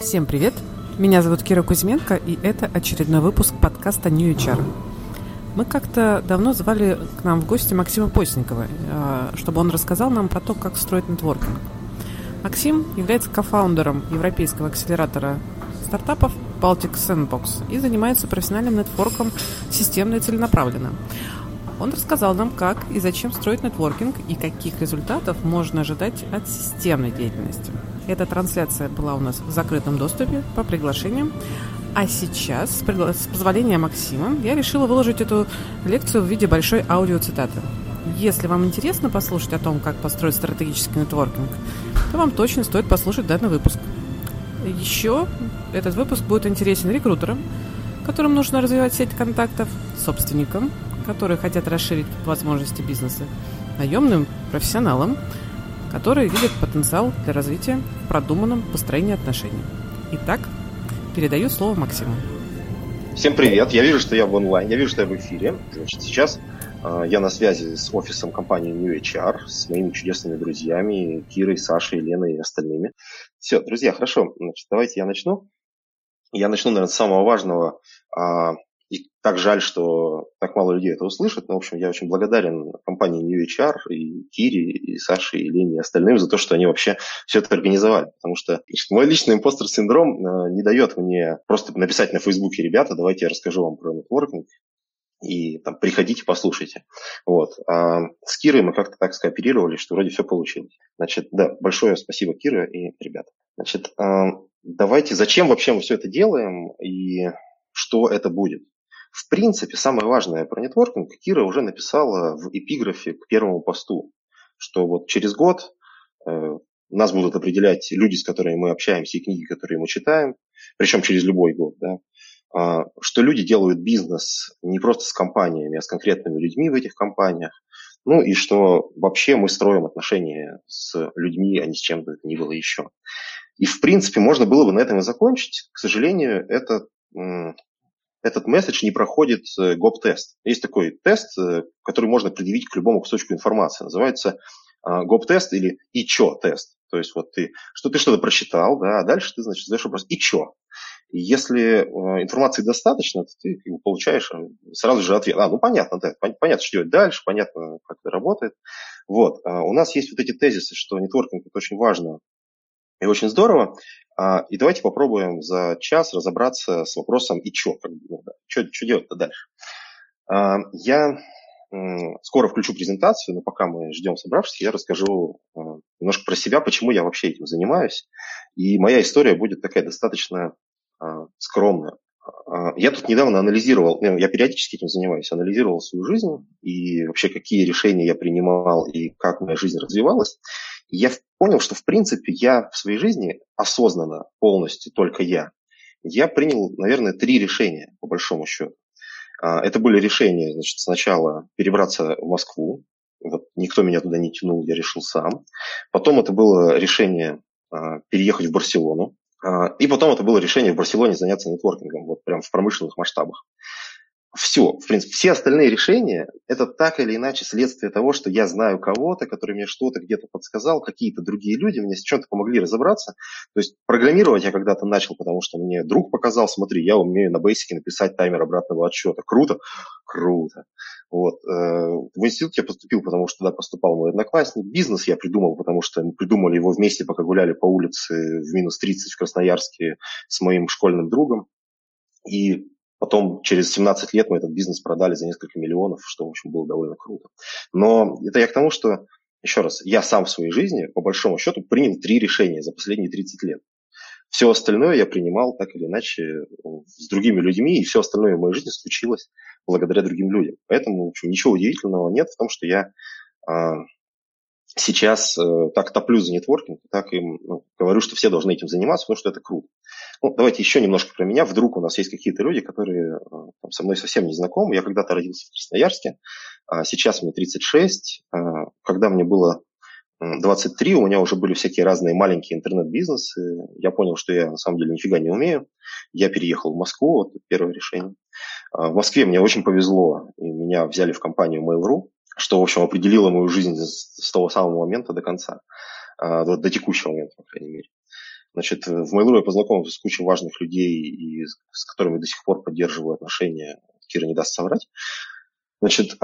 Всем привет! Меня зовут Кира Кузьменко, и это очередной выпуск подкаста New HR. Мы как-то давно звали к нам в гости Максима Постникова, э, чтобы он рассказал нам про то, как строить нетворкинг. Максим является кофаундером европейского акселератора стартапов Baltic Sandbox и занимается профессиональным нетворком системно и целенаправленно. Он рассказал нам, как и зачем строить нетворкинг и каких результатов можно ожидать от системной деятельности. Эта трансляция была у нас в закрытом доступе по приглашениям. А сейчас, с позволения Максима, я решила выложить эту лекцию в виде большой аудиоцитаты. Если вам интересно послушать о том, как построить стратегический нетворкинг, то вам точно стоит послушать данный выпуск. Еще этот выпуск будет интересен рекрутерам, которым нужно развивать сеть контактов, собственникам, которые хотят расширить возможности бизнеса, наемным профессионалам, которые видят потенциал для развития в продуманном построении отношений. Итак, передаю слово Максиму. Всем привет. Я вижу, что я в онлайн, я вижу, что я в эфире. Значит, сейчас э, я на связи с офисом компании New HR, с моими чудесными друзьями Кирой, Сашей, Леной и остальными. Все, друзья, хорошо. Значит, давайте я начну. Я начну, наверное, с самого важного. А, и так жаль, что так мало людей это услышат. Но, в общем, я очень благодарен компании New HR и Кире, и Саше, и Лене, и остальным за то, что они вообще все это организовали. Потому что мой личный импостер-синдром э, не дает мне просто написать на Фейсбуке, ребята, давайте я расскажу вам про нетворкинг, и там приходите, послушайте. Вот. А с Кирой мы как-то так скооперировали, что вроде все получилось. Значит, да, большое спасибо, Кира и ребята. Значит, а, давайте, зачем вообще мы все это делаем и что это будет? В принципе, самое важное про нетворкинг Кира уже написала в эпиграфе к первому посту, что вот через год э, нас будут определять люди, с которыми мы общаемся, и книги, которые мы читаем, причем через любой год, да, э, что люди делают бизнес не просто с компаниями, а с конкретными людьми в этих компаниях, ну и что вообще мы строим отношения с людьми, а не с чем бы это ни было еще. И, в принципе, можно было бы на этом и закончить. К сожалению, это этот месседж не проходит э, гоп-тест. Есть такой тест, э, который можно предъявить к любому кусочку информации. Называется а, гоп-тест или и чё тест. То есть вот ты, что ты что-то прочитал, да, а дальше ты, значит, задаешь вопрос и чё. Если э, информации достаточно, то ты получаешь сразу же ответ. А, ну понятно, да, понятно, что делать дальше, понятно, как это работает. Вот. А у нас есть вот эти тезисы, что нетворкинг это очень важно и очень здорово. А, и давайте попробуем за час разобраться с вопросом и что, ну, да, что, делать-то дальше. А, я скоро включу презентацию, но пока мы ждем собравшихся, я расскажу а, немножко про себя, почему я вообще этим занимаюсь. И моя история будет такая достаточно скромная. Я тут недавно анализировал, ну, я периодически этим занимаюсь, анализировал свою жизнь и вообще какие решения я принимал и как моя жизнь развивалась. Я понял, что в принципе я в своей жизни осознанно, полностью только я, я принял, наверное, три решения, по большому счету. А, это были решения, значит, сначала перебраться в Москву, вот никто меня туда не тянул, я решил сам. Потом это было решение а, переехать в Барселону. А, и потом это было решение в Барселоне заняться нетворкингом, вот прям в промышленных масштабах все, в принципе, все остальные решения – это так или иначе следствие того, что я знаю кого-то, который мне что-то где-то подсказал, какие-то другие люди мне с чем-то помогли разобраться. То есть программировать я когда-то начал, потому что мне друг показал, смотри, я умею на Basic написать таймер обратного отсчета. Круто? Круто. Вот. Э, в институт я поступил, потому что туда поступал мой одноклассник. Бизнес я придумал, потому что мы придумали его вместе, пока гуляли по улице в минус 30 в Красноярске с моим школьным другом. И Потом через 17 лет мы этот бизнес продали за несколько миллионов, что, в общем, было довольно круто. Но это я к тому, что, еще раз, я сам в своей жизни, по большому счету, принял три решения за последние 30 лет. Все остальное я принимал так или иначе с другими людьми, и все остальное в моей жизни случилось благодаря другим людям. Поэтому, в общем, ничего удивительного нет в том, что я а, сейчас э, так топлю за нетворкинг, так и ну, говорю, что все должны этим заниматься, потому что это круто. Ну, давайте еще немножко про меня. Вдруг у нас есть какие-то люди, которые э, там, со мной совсем не знакомы. Я когда-то родился в Красноярске, а сейчас мне 36. А, когда мне было 23, у меня уже были всякие разные маленькие интернет-бизнесы. Я понял, что я на самом деле нифига не умею. Я переехал в Москву, вот первое решение. А, в Москве мне очень повезло, и меня взяли в компанию Mail.ru что, в общем, определило мою жизнь с того самого момента до конца, до, до текущего момента, по крайней мере. Значит, в Mail.ru я познакомился с кучей важных людей, и с которыми до сих пор поддерживаю отношения. Кира не даст соврать. Значит,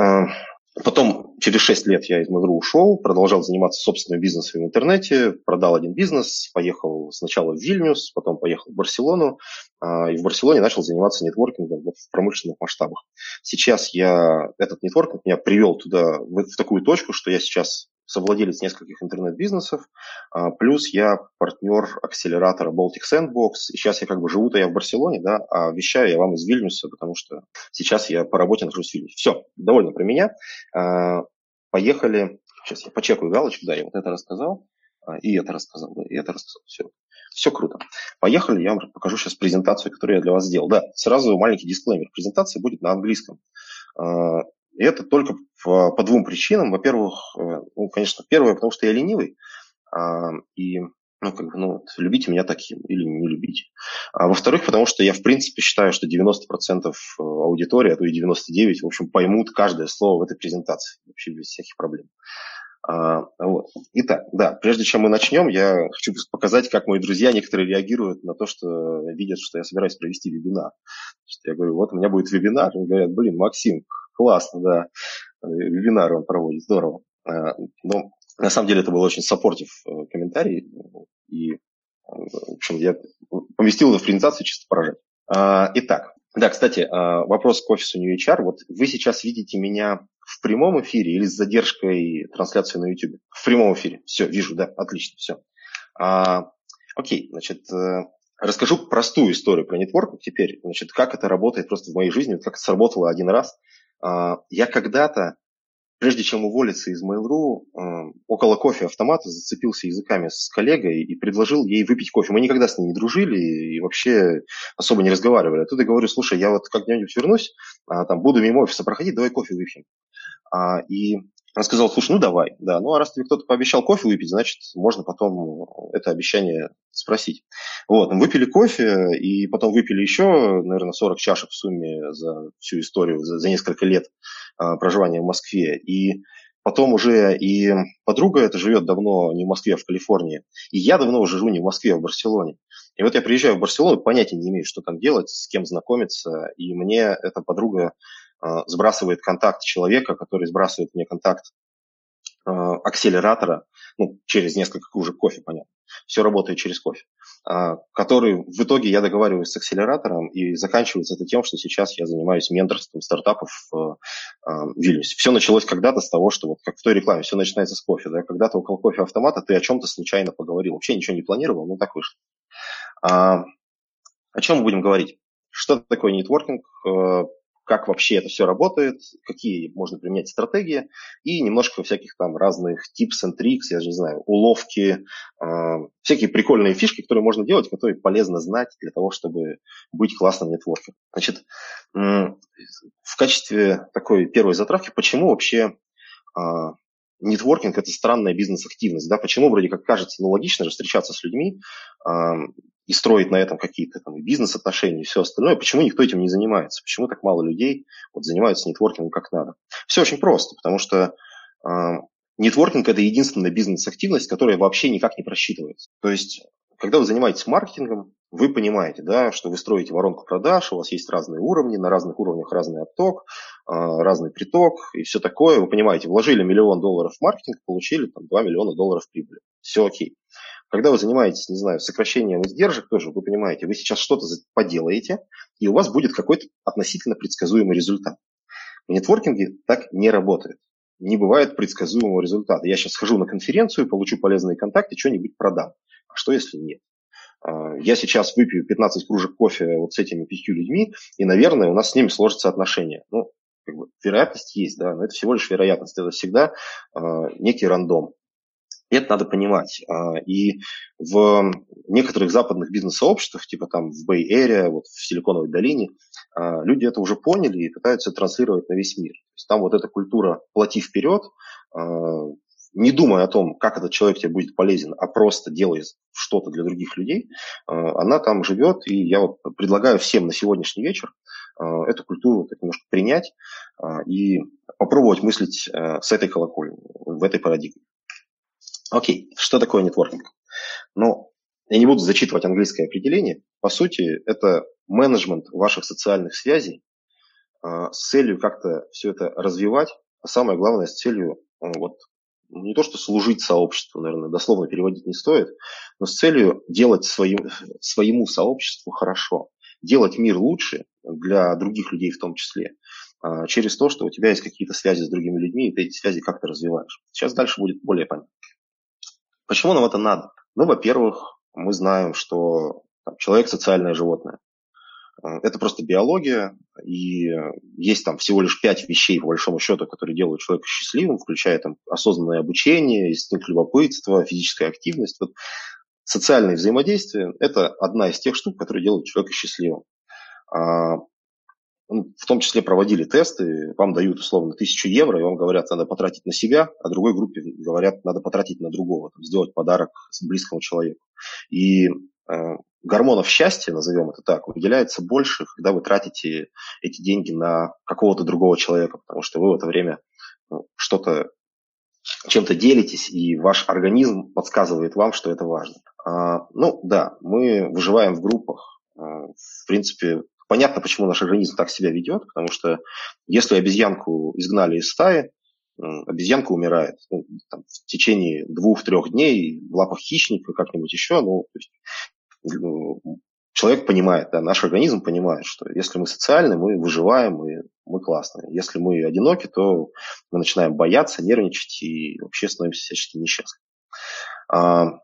Потом, через 6 лет я из Mail.ru ушел, продолжал заниматься собственным бизнесом в интернете, продал один бизнес, поехал сначала в Вильнюс, потом поехал в Барселону, а, и в Барселоне начал заниматься нетворкингом в промышленных масштабах. Сейчас я, этот нетворкинг меня привел туда, в такую точку, что я сейчас совладелец нескольких интернет-бизнесов, а, плюс я партнер акселератора Baltic Sandbox, и сейчас я как бы живу-то я в Барселоне, да, а вещаю я вам из Вильнюса, потому что сейчас я по работе нахожусь в Вильнюсе. Все, довольно про меня. А, поехали, сейчас я почекаю галочку, да, я вот это рассказал, а, и это рассказал, да, и это рассказал, все. Все круто. Поехали, я вам покажу сейчас презентацию, которую я для вас сделал. Да, сразу маленький дисклеймер. Презентация будет на английском. И это только по, по двум причинам. Во-первых, э, ну, конечно, первое, потому что я ленивый. А, и ну, как бы, ну, любите меня таким или не любите. А во-вторых, потому что я, в принципе, считаю, что 90% э, аудитории, а то и 99%, в общем, поймут каждое слово в этой презентации, вообще без всяких проблем. А, вот. Итак, да, прежде чем мы начнем, я хочу показать, как мои друзья некоторые реагируют на то, что видят, что я собираюсь провести вебинар. Я говорю, вот у меня будет вебинар. Они говорят, блин, Максим, классно, да. Вебинары он проводит, здорово. А, но на самом деле это был очень саппортив э, комментарий. И, э, в общем, я поместил это в презентацию чисто поражать. Итак, да, кстати, вопрос к офису New HR. Вот вы сейчас видите меня в прямом эфире или с задержкой трансляции на YouTube? В прямом эфире. Все, вижу, да, отлично, все. А, окей, значит, э, расскажу простую историю про нетворкинг теперь. Значит, как это работает просто в моей жизни, как это сработало один раз. А, я когда-то, прежде чем уволиться из Mail.ru, а, около кофе автомата зацепился языками с коллегой и предложил ей выпить кофе. Мы никогда с ней не дружили и вообще особо не разговаривали. Оттуда говорю, слушай, я вот как-нибудь вернусь, а, там буду мимо офиса проходить, давай кофе выпьем. И она сказала, слушай, ну давай, да, ну а раз тебе кто-то пообещал кофе выпить, значит, можно потом это обещание спросить. Вот, мы выпили кофе, и потом выпили еще, наверное, 40 чашек в сумме за всю историю, за, за несколько лет а, проживания в Москве. И потом уже и подруга это живет давно не в Москве, а в Калифорнии. И я давно уже живу не в Москве, а в Барселоне. И вот я приезжаю в Барселону, понятия не имею, что там делать, с кем знакомиться, и мне эта подруга сбрасывает контакт человека, который сбрасывает мне контакт а, акселератора, ну, через несколько кружек кофе, понятно. Все работает через кофе. А, который в итоге я договариваюсь с акселератором, и заканчивается это тем, что сейчас я занимаюсь менторством стартапов в Вильнюсе. Все началось когда-то с того, что вот как в той рекламе, все начинается с кофе. Да? Когда-то около кофе автомата ты о чем-то случайно поговорил. Вообще ничего не планировал, но так вышло. О чем мы будем говорить? Что такое нетворкинг? Как вообще это все работает, какие можно применять стратегии, и немножко всяких там разных tips and tricks, я же не знаю, уловки, э, всякие прикольные фишки, которые можно делать, которые полезно знать для того, чтобы быть классным нетворкером. Значит, э, в качестве такой первой затравки, почему вообще э, нетворкинг – это странная бизнес-активность. Да? Почему вроде как кажется, ну, логично же встречаться с людьми э, и строить на этом какие-то там бизнес-отношения и все остальное. Почему никто этим не занимается? Почему так мало людей вот, занимаются нетворкингом как надо? Все очень просто, потому что э, нетворкинг – это единственная бизнес-активность, которая вообще никак не просчитывается. То есть, когда вы занимаетесь маркетингом, вы понимаете, да, что вы строите воронку продаж, у вас есть разные уровни, на разных уровнях разный отток, разный приток и все такое. Вы понимаете, вложили миллион долларов в маркетинг, получили там 2 миллиона долларов прибыли. Все окей. Когда вы занимаетесь, не знаю, сокращением издержек, тоже вы понимаете, вы сейчас что-то поделаете, и у вас будет какой-то относительно предсказуемый результат. В нетворкинге так не работает. Не бывает предсказуемого результата. Я сейчас схожу на конференцию, получу полезные контакты, что-нибудь продам. А что если нет? А, я сейчас выпью 15 кружек кофе вот с этими пятью людьми, и, наверное, у нас с ними сложатся отношения. Ну, как бы, вероятность есть, да, но это всего лишь вероятность. Это всегда э, некий рандом. И это надо понимать. А, и в некоторых западных бизнес-сообществах, типа там в Bay Area, вот в Силиконовой долине, люди это уже поняли и пытаются транслировать на весь мир. То есть там вот эта культура «плати вперед», не думая о том, как этот человек тебе будет полезен, а просто делая что-то для других людей, она там живет. И я вот предлагаю всем на сегодняшний вечер эту культуру так немножко принять э, и попробовать мыслить с этой колокольни, в этой парадигме. Окей, что такое нетворкинг? Ну, Я не буду зачитывать английское определение. По сути, это менеджмент ваших социальных связей э, с целью как-то все это развивать, а самое главное, с целью э, вот, не то что служить сообществу, наверное, дословно переводить не стоит, но с целью делать своим, своему сообществу хорошо, делать мир лучше для других людей в том числе, а, через то, что у тебя есть какие-то связи с другими людьми, и ты эти связи как-то развиваешь. Сейчас дальше будет более понятно. Почему нам это надо? Ну, во-первых, мы знаем, что там, человек социальное животное. А, это просто биология, и есть там всего лишь пять вещей, по большому счету, которые делают человека счастливым, включая там осознанное обучение, инстинкт любопытства, физическая активность. Вот социальное взаимодействие – это одна из тех штук, которые делают человека счастливым. А, ну, в том числе проводили тесты, вам дают условно тысячу евро, и вам говорят, надо потратить на себя, а другой группе говорят, надо потратить на другого, там, сделать подарок близкому человеку. И э, гормонов счастья, назовем это так, выделяется больше, когда вы тратите эти деньги на какого-то другого человека, потому что вы в это время ну, что-то чем-то делитесь, и ваш организм подсказывает вам, что это важно. А, ну да, мы выживаем в группах. А, в принципе, понятно, почему наш организм так себя ведет, потому что если обезьянку изгнали из стаи, обезьянка умирает ну, там, в течение двух-трех дней в лапах хищника, как-нибудь еще. Ну, то есть, человек понимает, да, наш организм понимает, что если мы социальны, мы выживаем, и мы классные. Если мы одиноки, то мы начинаем бояться, нервничать и вообще становимся всячески несчастными. А,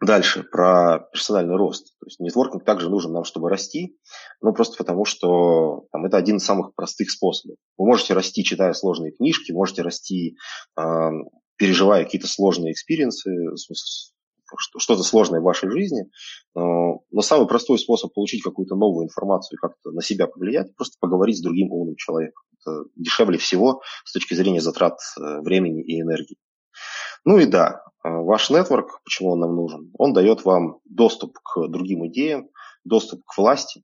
дальше, про персональный рост. То есть нетворкинг также нужен нам, чтобы расти, ну просто потому, что там, это один из самых простых способов. Вы можете расти, читая сложные книжки, можете расти, э, переживая какие-то сложные experience ы, что-то сложное в вашей жизни. Но самый простой способ получить какую-то новую информацию и как-то на себя повлиять, просто поговорить с другим умным человеком. Это дешевле всего с точки зрения затрат э, времени и энергии. Ну и да, э, ваш нетворк, почему он нам нужен? Он дает вам доступ к другим идеям, доступ к власти,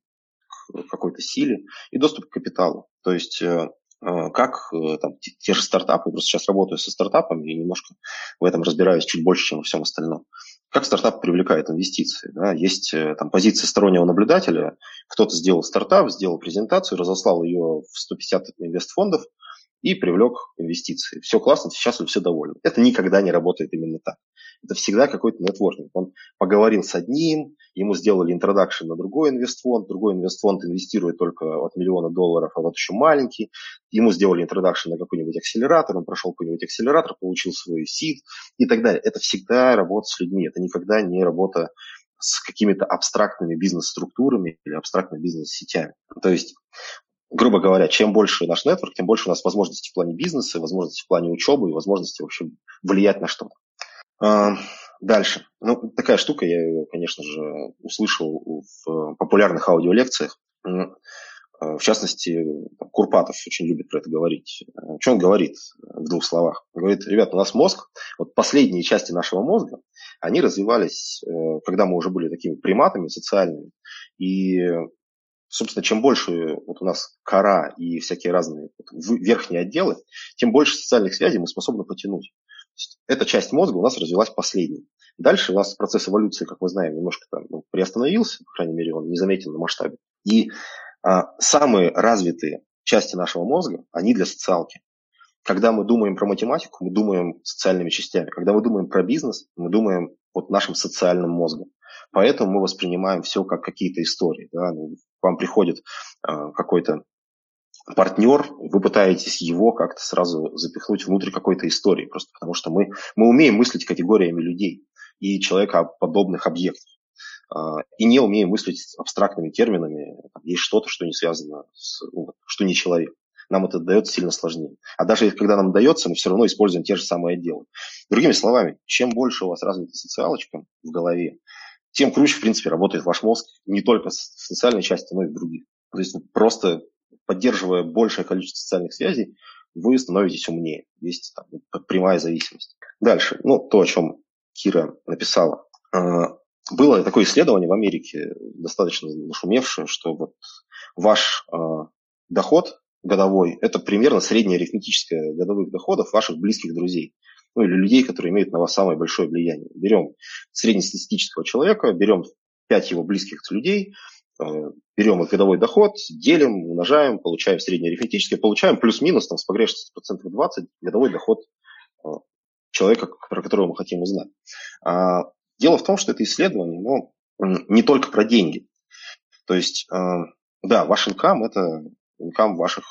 к какой-то силе и доступ к капиталу. То есть э, как там, те же стартапы, просто сейчас работаю со стартапами и немножко в этом разбираюсь чуть больше, чем во всем остальном как стартап привлекает инвестиции. Да? Есть э, там, позиция стороннего наблюдателя. Кто-то сделал стартап, сделал презентацию, разослал ее в 150 инвестфондов и привлек инвестиции. Все классно, сейчас все довольны. Это никогда не работает именно так. Это всегда какой-то нетворкинг. Он поговорил с одним, ему сделали introduction на другой инвестфонд, другой инвестфонд инвестирует только от миллиона долларов, а вот еще маленький. Ему сделали introduction на какой-нибудь акселератор, он прошел какой-нибудь акселератор, получил свой seed и так далее. Это всегда работа с людьми, это никогда не работа с какими-то абстрактными бизнес-структурами или абстрактными бизнес-сетями. То есть грубо говоря, чем больше наш нетворк, тем больше у нас возможностей в плане бизнеса, возможностей в плане учебы и возможностей, в общем, влиять на что-то. А, дальше. Ну, такая штука, я ее, конечно же, услышал в популярных аудиолекциях. В частности, Курпатов очень любит про это говорить. Что он говорит в двух словах? Он говорит, ребят, у нас мозг, вот последние части нашего мозга, они развивались, э, когда мы уже были такими приматами социальными, и собственно, чем больше вот у нас кора и всякие разные верхние отделы, тем больше социальных связей мы способны потянуть. Эта часть мозга у нас развилась последней. Дальше у нас процесс эволюции, как мы знаем, немножко там, ну, приостановился, по крайней мере, он незаметен на масштабе. И а, самые развитые части нашего мозга, они для социалки. Когда мы думаем про математику, мы думаем социальными частями. Когда мы думаем про бизнес, мы думаем вот нашим социальным мозгом. Поэтому мы воспринимаем все как какие-то истории. Да? Ну, вам приходит э, какой-то партнер, вы пытаетесь его как-то сразу запихнуть внутрь какой-то истории, просто потому что мы, мы умеем мыслить категориями людей и человекоподобных объектов. А, и не умеем мыслить абстрактными терминами. Есть что-то, что не связано с, ну, что не человек. Нам это дается сильно сложнее. А даже когда нам дается, мы все равно используем те же самые отделы. Другими словами, чем больше у вас развита социалочка в голове, тем круче, в принципе, работает ваш мозг не только в социальной части, но и в других. То есть просто поддерживая большее количество социальных связей, вы становитесь умнее. Есть там, прямая зависимость. Дальше, ну, то, о чем Кира написала. А, было такое исследование в Америке, достаточно нашумевшее, что вот ваш а, доход годовой – это примерно средняя арифметическая годовых доходов ваших близких друзей. Ну или людей, которые имеют на вас самое большое влияние. Берем среднестатистического человека, берем пять его близких людей, э, берем их годовой доход, делим, умножаем, получаем среднеарифметическое, получаем плюс-минус там, с погрешностью процентов 20 годовой доход э, человека, про которого мы хотим узнать. А, дело в том, что это исследование ну, не только про деньги. То есть, э, да, ваш инкам – это инкам ваших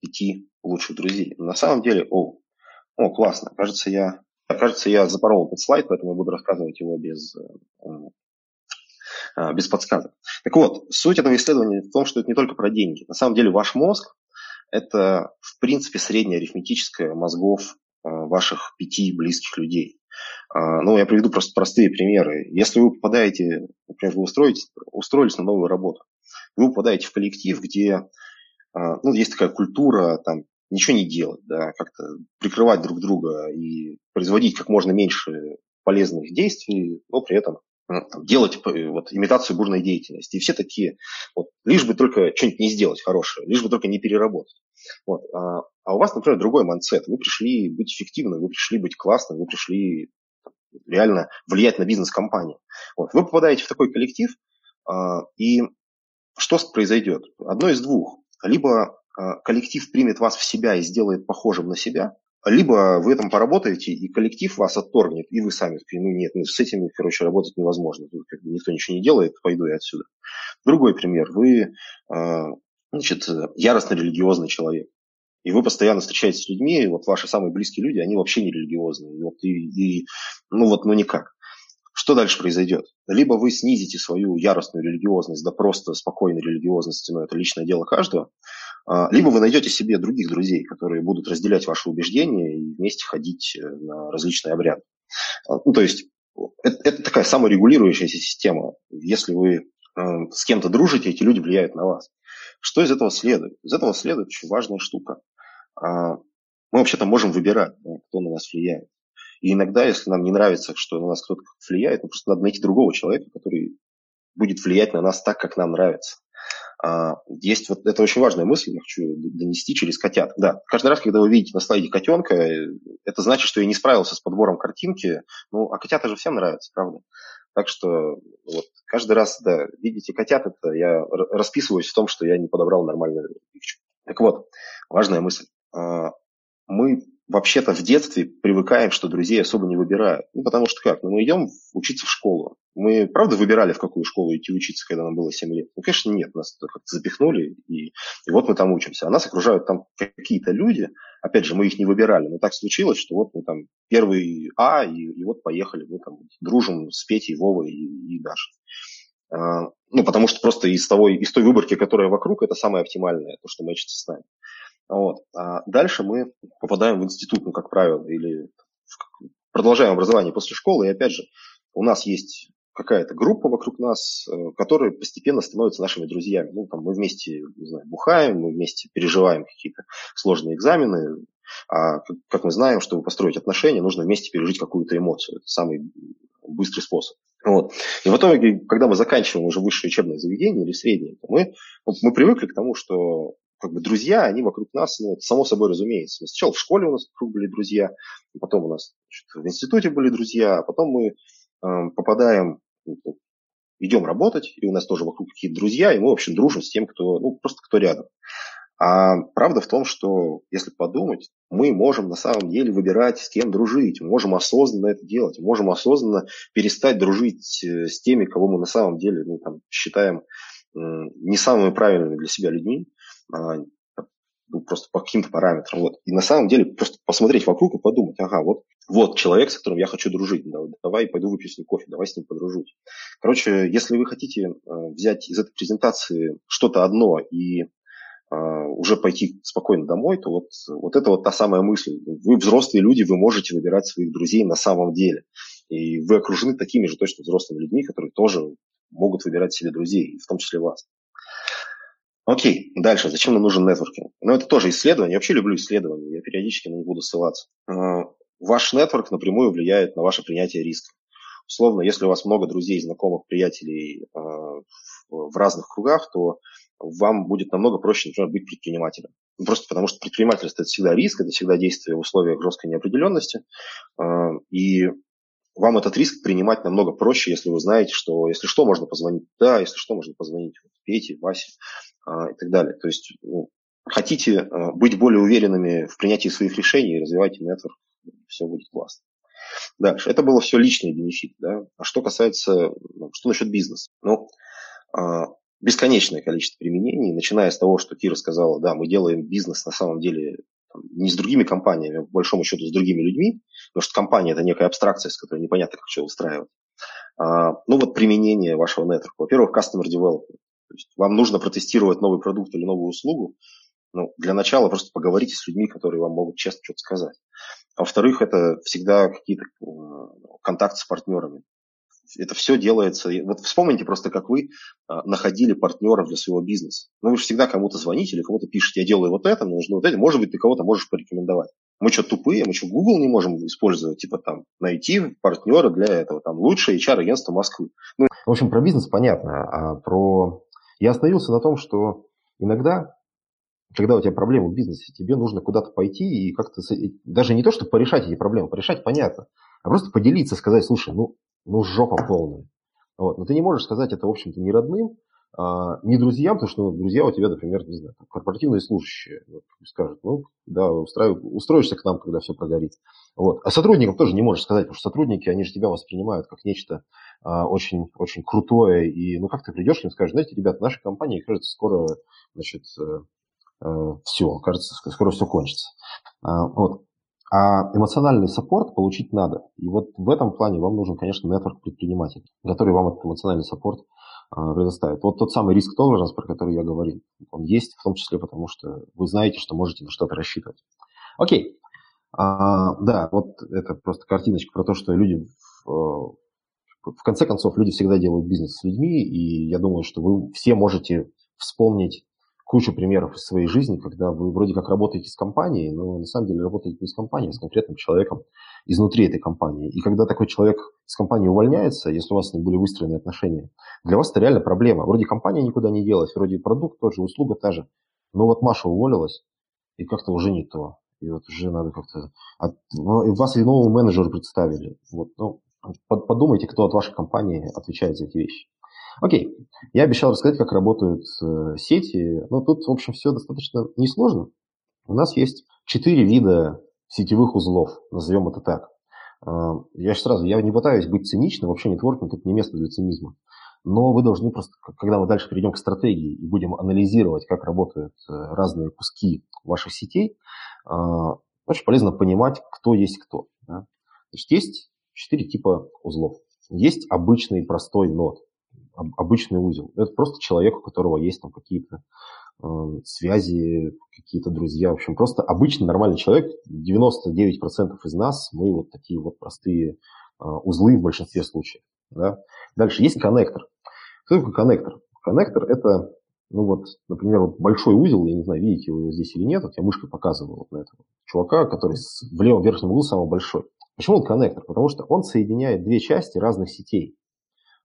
пяти лучших друзей. Но на самом деле, о, о, классно, кажется, я, кажется, я запорол этот слайд, поэтому я буду рассказывать его без, а, без подсказок. Так вот, суть этого исследования в том, что это не только про деньги. На самом деле ваш мозг – это, в принципе, средняя арифметическая мозгов а, ваших пяти близких людей. А, ну, я приведу просто простые примеры. Если вы попадаете, например, вы устроитесь, устроились на новую работу, вы попадаете в коллектив, где ну, есть такая культура там, ничего не делать, да, как-то прикрывать друг друга и производить как можно меньше полезных действий, но при этом ну, там, делать э, вот, имитацию бурной деятельности. И все такие, вот, лишь бы только что-нибудь не сделать хорошее, лишь бы только не переработать. Вот. А, а у вас, например, другой mindset. Вы пришли быть эффективным, вы пришли быть классным, вы пришли там, реально влиять на бизнес компании. Вот. Вы попадаете в такой коллектив, а, и что произойдет? Одно из двух. Либо коллектив примет вас в себя и сделает похожим на себя, либо вы там поработаете, и коллектив вас отторгнет, и вы сами такие, ну нет, ну, с этим, короче, работать невозможно. Никто ничего не делает, пойду я отсюда. Другой пример. Вы, а, значит, яростно религиозный человек. И вы постоянно встречаетесь с людьми, и вот ваши самые близкие люди, они вообще не религиозные. И вот, и, и, ну вот, ну никак. Что дальше произойдет? Либо вы снизите свою яростную религиозность до просто спокойной религиозности, но это личное дело каждого, либо вы найдете себе других друзей, которые будут разделять ваши убеждения и вместе ходить э, на различные обряды. А, ну, то есть это, это такая саморегулирующаяся система. Если вы э, с кем-то дружите, эти люди влияют на вас. Что из этого следует? Из этого следует очень важная штука. А, мы вообще-то можем выбирать, кто на нас влияет. И иногда, если нам не нравится, что на нас кто-то влияет, ну, просто надо найти другого человека, который будет влиять на нас так, как нам нравится. А, есть вот это очень важная мысль, я хочу донести через котят. Да, каждый раз, когда вы видите на слайде котенка, это значит, что я не справился с подбором картинки. Ну, а котята же всем нравятся, правда? Так что вот каждый раз, да, видите котят, это я расписываюсь в том, что я не подобрал нормальную пикчу. Так вот, важная мысль. А, мы вообще-то в детстве привыкаем, что друзей особо не выбирают. Ну, потому что как? Ну, мы идем учиться в школу. Мы, правда, выбирали, в какую школу идти учиться, когда нам было 7 лет? Ну, конечно, нет. Нас как-то запихнули, и, и вот мы там учимся. А нас окружают там какие-то люди. Опять же, мы их не выбирали. Но так случилось, что вот мы там первый А, и, и вот поехали. Мы там дружим с Петей, Вовой и, и Дашей. А, ну, потому что просто из, того, из той выборки, которая вокруг, это самое оптимальное, то, что мэчится с нами. Вот. А дальше мы попадаем в институт, ну, как правило, или продолжаем образование после школы. И опять же, у нас есть какая-то группа вокруг нас, э, которая постепенно становится нашими друзьями. Ну, там мы вместе, не знаю, бухаем, мы вместе переживаем какие-то сложные экзамены. А как мы знаем, чтобы построить отношения, нужно вместе пережить какую-то эмоцию. Это самый быстрый способ. Вот. И в итоге, когда мы заканчиваем уже высшее учебное заведение или среднее, то мы, мы привыкли к тому, что как бы друзья, они вокруг нас, ну, это само собой разумеется. Сначала в школе у нас вокруг были друзья, потом у нас значит, в институте были друзья, а потом мы э, попадаем, ну, идем работать, и у нас тоже вокруг какие-то друзья, и мы, в общем, дружим с тем, кто, ну, просто кто рядом. А правда в том, что, если подумать, мы можем на самом деле выбирать, с кем дружить. Мы можем осознанно это делать. Мы можем осознанно перестать дружить э, с теми, кого мы на самом деле ну, там, считаем не самыми правильными для себя людьми. А, ну, просто по каким-то параметрам. Вот. И на самом деле просто посмотреть вокруг и подумать, ага, вот, вот человек, с которым я хочу дружить, давай пойду выпью с ним кофе, давай с ним подружусь. Короче, если вы хотите э, взять из этой презентации что-то одно и э, уже пойти спокойно домой, то вот, вот это вот та самая мысль. Вы взрослые люди, вы можете выбирать своих друзей на самом деле. И вы окружены такими же точно взрослыми людьми, которые тоже могут выбирать себе друзей, в том числе вас. Окей, дальше. Зачем нам нужен нетворкинг? Ну, это тоже исследование. Я вообще люблю исследования. Я периодически на них буду ссылаться. А, ваш нетворк напрямую влияет на ваше принятие риска. Условно, если у вас много друзей, знакомых, приятелей а, в разных кругах, то вам будет намного проще, например, быть предпринимателем. Просто потому что предпринимательство – это всегда риск, это всегда действие в условиях жесткой неопределенности. А, и вам этот риск принимать намного проще, если вы знаете, что если что, можно позвонить да, если что, можно позвонить Пете, Васе и так далее. То есть ну, хотите а, быть более уверенными в принятии своих решений, развивайте нетворк, все будет классно. Дальше. Это было все личные бенефиты. Да? А что касается, ну, что насчет бизнеса? Ну, а, бесконечное количество применений, начиная с того, что Кира сказала, да, мы делаем бизнес на самом деле не с другими компаниями, а по большому счету с другими людьми, потому что компания – это некая абстракция, с которой непонятно, как что устраивать. А, ну вот применение вашего нетворка. Во-первых, customer development. То есть вам нужно протестировать новый продукт или новую услугу. Ну, для начала просто поговорите с людьми, которые вам могут честно что-то сказать. А во-вторых, это всегда какие-то э, контакты с партнерами это все делается. Вот вспомните просто, как вы а, находили партнеров для своего бизнеса. Ну, вы же всегда кому-то звоните или кому-то пишете, я делаю вот это, мне нужно вот это. Может быть, ты кого-то можешь порекомендовать. Мы что, тупые? Мы что, Google не можем использовать? Типа там найти партнера для этого. Там лучшее HR-агентство Москвы. Ну, в общем, про бизнес понятно. А про... Я остановился на том, что иногда когда у тебя проблемы в бизнесе, тебе нужно куда-то пойти и как-то, даже не то, чтобы порешать эти проблемы, порешать понятно, а просто поделиться, сказать, слушай, ну, ну, жопа полная. Вот. Но ты не можешь сказать это, в общем-то, ни родным, не друзьям, потому что ну, друзья у тебя, например, не знаю, корпоративные служащие вот, скажут, ну, да, устраив... устроишься к нам, когда все прогорит. Вот. А сотрудникам тоже не можешь сказать, потому что сотрудники, они же тебя воспринимают как нечто а, очень, очень крутое. И, ну, как ты придешь к ним скажешь, знаете, ребята, наша компания, кажется, скоро, значит, э, э, все, кажется, скоро все кончится. А, вот. А эмоциональный support получить надо. И вот в этом плане вам нужен, конечно, network предпринимателей, который вам этот эмоциональный support а, предоставит. Вот тот самый risk tolerance, про который я говорил, он есть, в том числе потому, что вы знаете, что можете на что-то рассчитывать. Окей. А, да, вот это просто картиночка про то, что люди в, в конце концов, люди всегда делают бизнес с людьми, и я думаю, что вы все можете вспомнить кучу примеров из своей жизни, когда вы вроде как работаете с компанией, но на самом деле работаете не с компанией, а с конкретным человеком изнутри этой компании. И когда такой человек с компании увольняется, если у вас не были выстроены отношения, для вас это реально проблема. Вроде компания никуда не делась, вроде продукт тот же, услуга та же. Но вот Маша уволилась, и как-то уже не то. И вот уже надо как-то... От... Ну, вас и нового менеджера представили. Вот, ну, подумайте, кто от вашей компании отвечает за эти вещи. Окей, я обещал рассказать, как работают э, сети. Но тут, в общем, все достаточно несложно. У нас есть четыре вида сетевых узлов, назовем это так. Э, я сразу, я не пытаюсь быть циничным, вообще нетворкинг – это не место для цинизма. Но вы должны просто, когда мы дальше перейдем к стратегии и будем анализировать, как работают э, разные куски ваших сетей, очень полезно понимать, кто есть кто. Да? Значит, есть четыре типа узлов. Есть обычный простой нод обычный узел. Это просто человек, у которого есть там какие-то э, связи, какие-то друзья. В общем, просто обычный нормальный человек. 99% из нас, мы вот такие вот простые э, узлы в большинстве случаев. Да? Дальше есть коннектор. Что такое коннектор? Коннектор – это, ну вот, например, вот большой узел, я не знаю, видите вы его здесь или нет, вот я мышкой показываю вот на этого чувака, который в левом верхнем углу самый большой. Почему он коннектор? Потому что он соединяет две части разных сетей.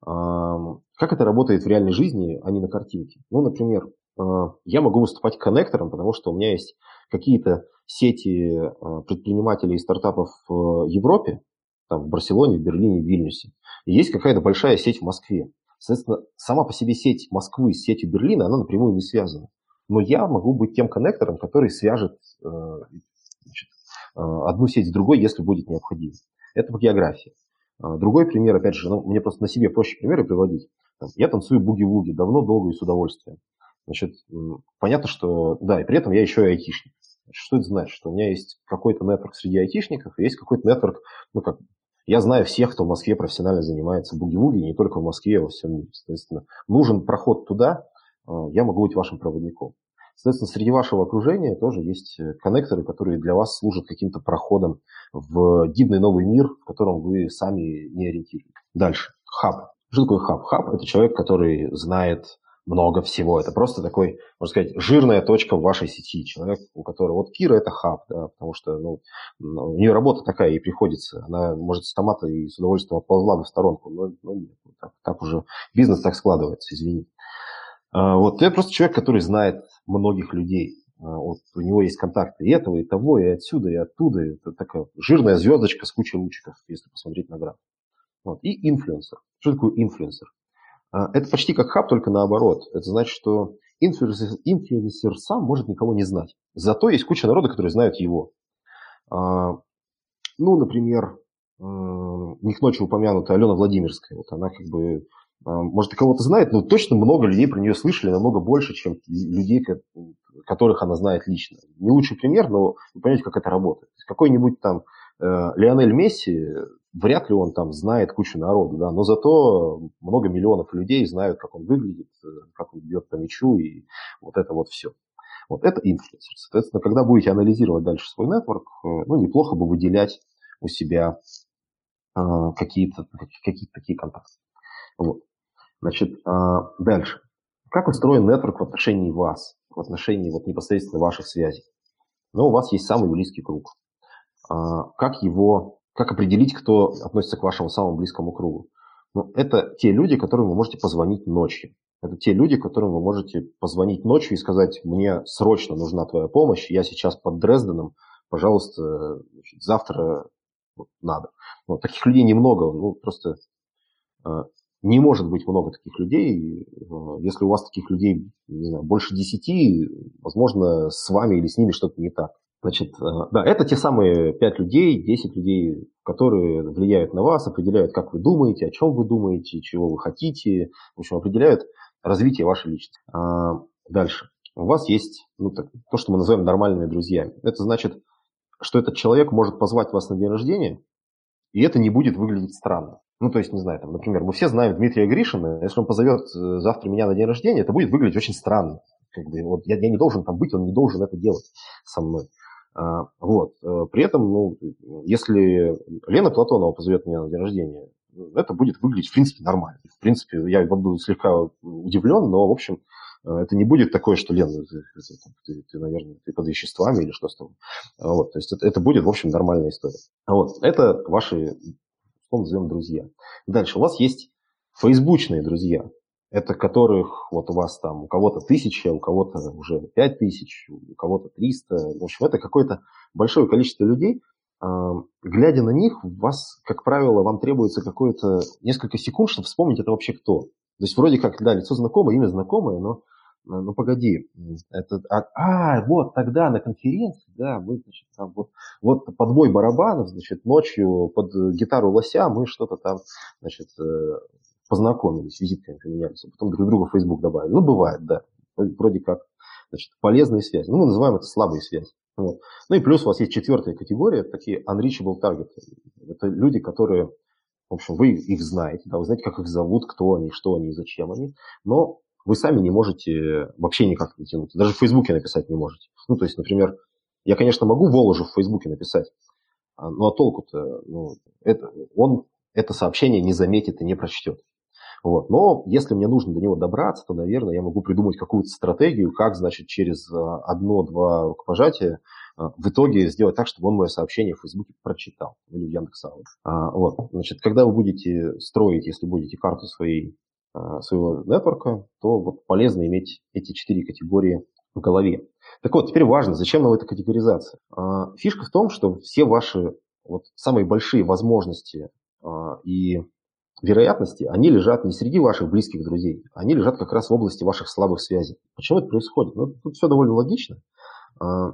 Как это работает в реальной жизни, а не на картинке? Ну, например, а, я могу выступать коннектором, потому что у меня есть какие-то сети а, предпринимателей и стартапов в Европе, там в Барселоне, в Берлине, в Вильнюсе. И есть какая-то большая сеть в Москве. Соответственно, сама по себе сеть Москвы с сетью Берлина, она напрямую не связана. Но я могу быть тем коннектором, который свяжет э, значит, одну сеть с другой, если будет необходимо. Это по географии. А, другой пример, опять же, ну, мне просто на себе проще примеры приводить. Я танцую буги-вуги давно, долго и с удовольствием. Значит, понятно, что, да, и при этом я еще и айтишник. Что это значит? Что у меня есть какой-то нетворк среди айтишников, есть какой-то нетворк, ну как, я знаю всех, кто в Москве профессионально занимается буги-вуги, не только в Москве, а во всем мире. Соответственно, нужен проход туда, а, я могу быть вашим проводником. Соответственно, среди вашего окружения тоже есть э, коннекторы, которые для вас служат каким-то проходом в дивный новый мир, в котором вы сами не ориентируетесь. Дальше. Хаб. Что такое хаб? Хаб – это человек, который знает много всего. Это просто такой, можно сказать, жирная точка в вашей сети. Человек, у которого... Вот Кира – это хаб, да, потому что ну, у нее работа такая, ей приходится. Она, может, с томата и с удовольствием отползла бы в сторонку, но, но нет, так, так уже бизнес так складывается, извини. А, вот я просто человек, который знает многих людей. вот у него есть контакты и этого, и того, и отсюда, и оттуда. Это такая жирная звездочка с кучей лучиков, если посмотреть на граф. Вот. И инфлюенсер. Что такое инфлюенсер? А, это почти как хаб, только наоборот. Это значит, что инфлюенсер, инфлюенсер сам может никого не знать. Зато есть куча народа, которые знают его. А, ну, например, не к ночи упомянутая Алена Владимирская. Вот она как бы, а, может, и кого-то знает, но точно много людей про нее слышали, намного больше, чем людей, которых она знает лично. Не лучший пример, но вы понимаете, как это работает. Какой-нибудь там э, Лионель Месси, вряд ли он там знает кучу народу, да, но зато много миллионов людей знают, как он выглядит, э, как он бьет по мячу и вот это вот все. Вот это инфлюенсер. Соответственно, когда будете анализировать дальше свой нетворк, э, ну, неплохо бы выделять у себя э, какие-то какие такие контакты. Вот. Значит, э, дальше. Как устроен нетворк в отношении вас, в отношении вот непосредственно ваших связей? Ну, у вас есть самый близкий круг. Э, как его, как определить, кто относится к вашему самому близкому кругу? Ну, это те люди, которым вы можете позвонить ночью. Это те люди, которым вы можете позвонить ночью и сказать, мне срочно нужна твоя помощь, я сейчас под Дрезденом, пожалуйста, значит, завтра вот, надо. Вот, таких людей немного, ну просто э, не может быть много таких людей. Э, если у вас таких людей, не знаю, больше десяти, возможно, с вами или с ними что-то не так. Значит, э, да, это те самые пять людей, 10 людей, которые влияют на вас, определяют, как вы думаете, о чем вы думаете, чего вы хотите, в общем, определяют развитие вашей личности. А, дальше. У вас есть ну, так, то, что мы называем нормальными друзьями. Это значит, что этот человек может позвать вас на день рождения, и это не будет выглядеть странно. Ну, то есть, не знаю, там, например, мы все знаем Дмитрия Гришина, если он позовет э, завтра меня на день рождения, это будет выглядеть очень странно. Как бы, вот, я, я не должен там быть, он не должен это делать со мной. А, вот. Э, при этом, ну, если Лена Платонова позовет меня на день рождения, это будет выглядеть, в принципе, нормально. В принципе, я буду слегка удивлен, но, в общем, э, это не будет такое, что, Лен, ты, ты, ты наверное, ты под веществами или что с тобой. Вот, то есть это, это будет, в общем, нормальная история. Вот, это ваши, что назовем, друзья. Дальше, у вас есть фейсбучные друзья. Это которых вот у вас там, у кого-то тысяча, у кого-то уже пять тысяч, у кого-то триста. В общем, это какое-то большое количество людей, глядя на них, вас, как правило, вам требуется какое-то несколько секунд, чтобы вспомнить, это вообще кто. То есть вроде как, да, лицо знакомое, имя знакомое, но ну погоди, это, а, а, вот тогда на конференции, да, мы, значит, там вот, вот под бой барабанов, значит, ночью под гитару лося мы что-то там, значит, э, познакомились, визитками поменялись, а потом друг друга в Facebook добавили. Ну, бывает, да, вроде как, значит, полезные связи. Ну, мы называем это слабые связи. Вот. Ну и плюс у вас есть четвертая категория, такие unreachable target. Это люди, которые, в общем, вы их знаете, да, вы знаете, как их зовут, кто они, что они зачем они, но вы сами не можете вообще никак натянуться. Даже в Фейсбуке написать не можете. Ну, то есть, например, я, конечно, могу Воложу в Фейсбуке написать, а, но а толку-то, ну, это, он это сообщение не заметит и не прочтет. Вот. Но если мне нужно до него добраться, то, наверное, я могу придумать какую-то стратегию, как, значит, через а, одно-два рукопожатия а, в итоге сделать так, чтобы он мое сообщение в Фейсбуке прочитал или в Яндекс.Аудио. А, вот. Значит, когда вы будете строить, если будете карту своей, своего нетворка, то вот полезно иметь эти четыре категории в голове. Так вот, теперь важно, зачем нам эта категоризация? Фишка в том, что все ваши вот, самые большие возможности и вероятности, они лежат не среди ваших близких друзей, они лежат как раз в области ваших слабых связей. Почему это происходит? Ну, тут все довольно логично. А,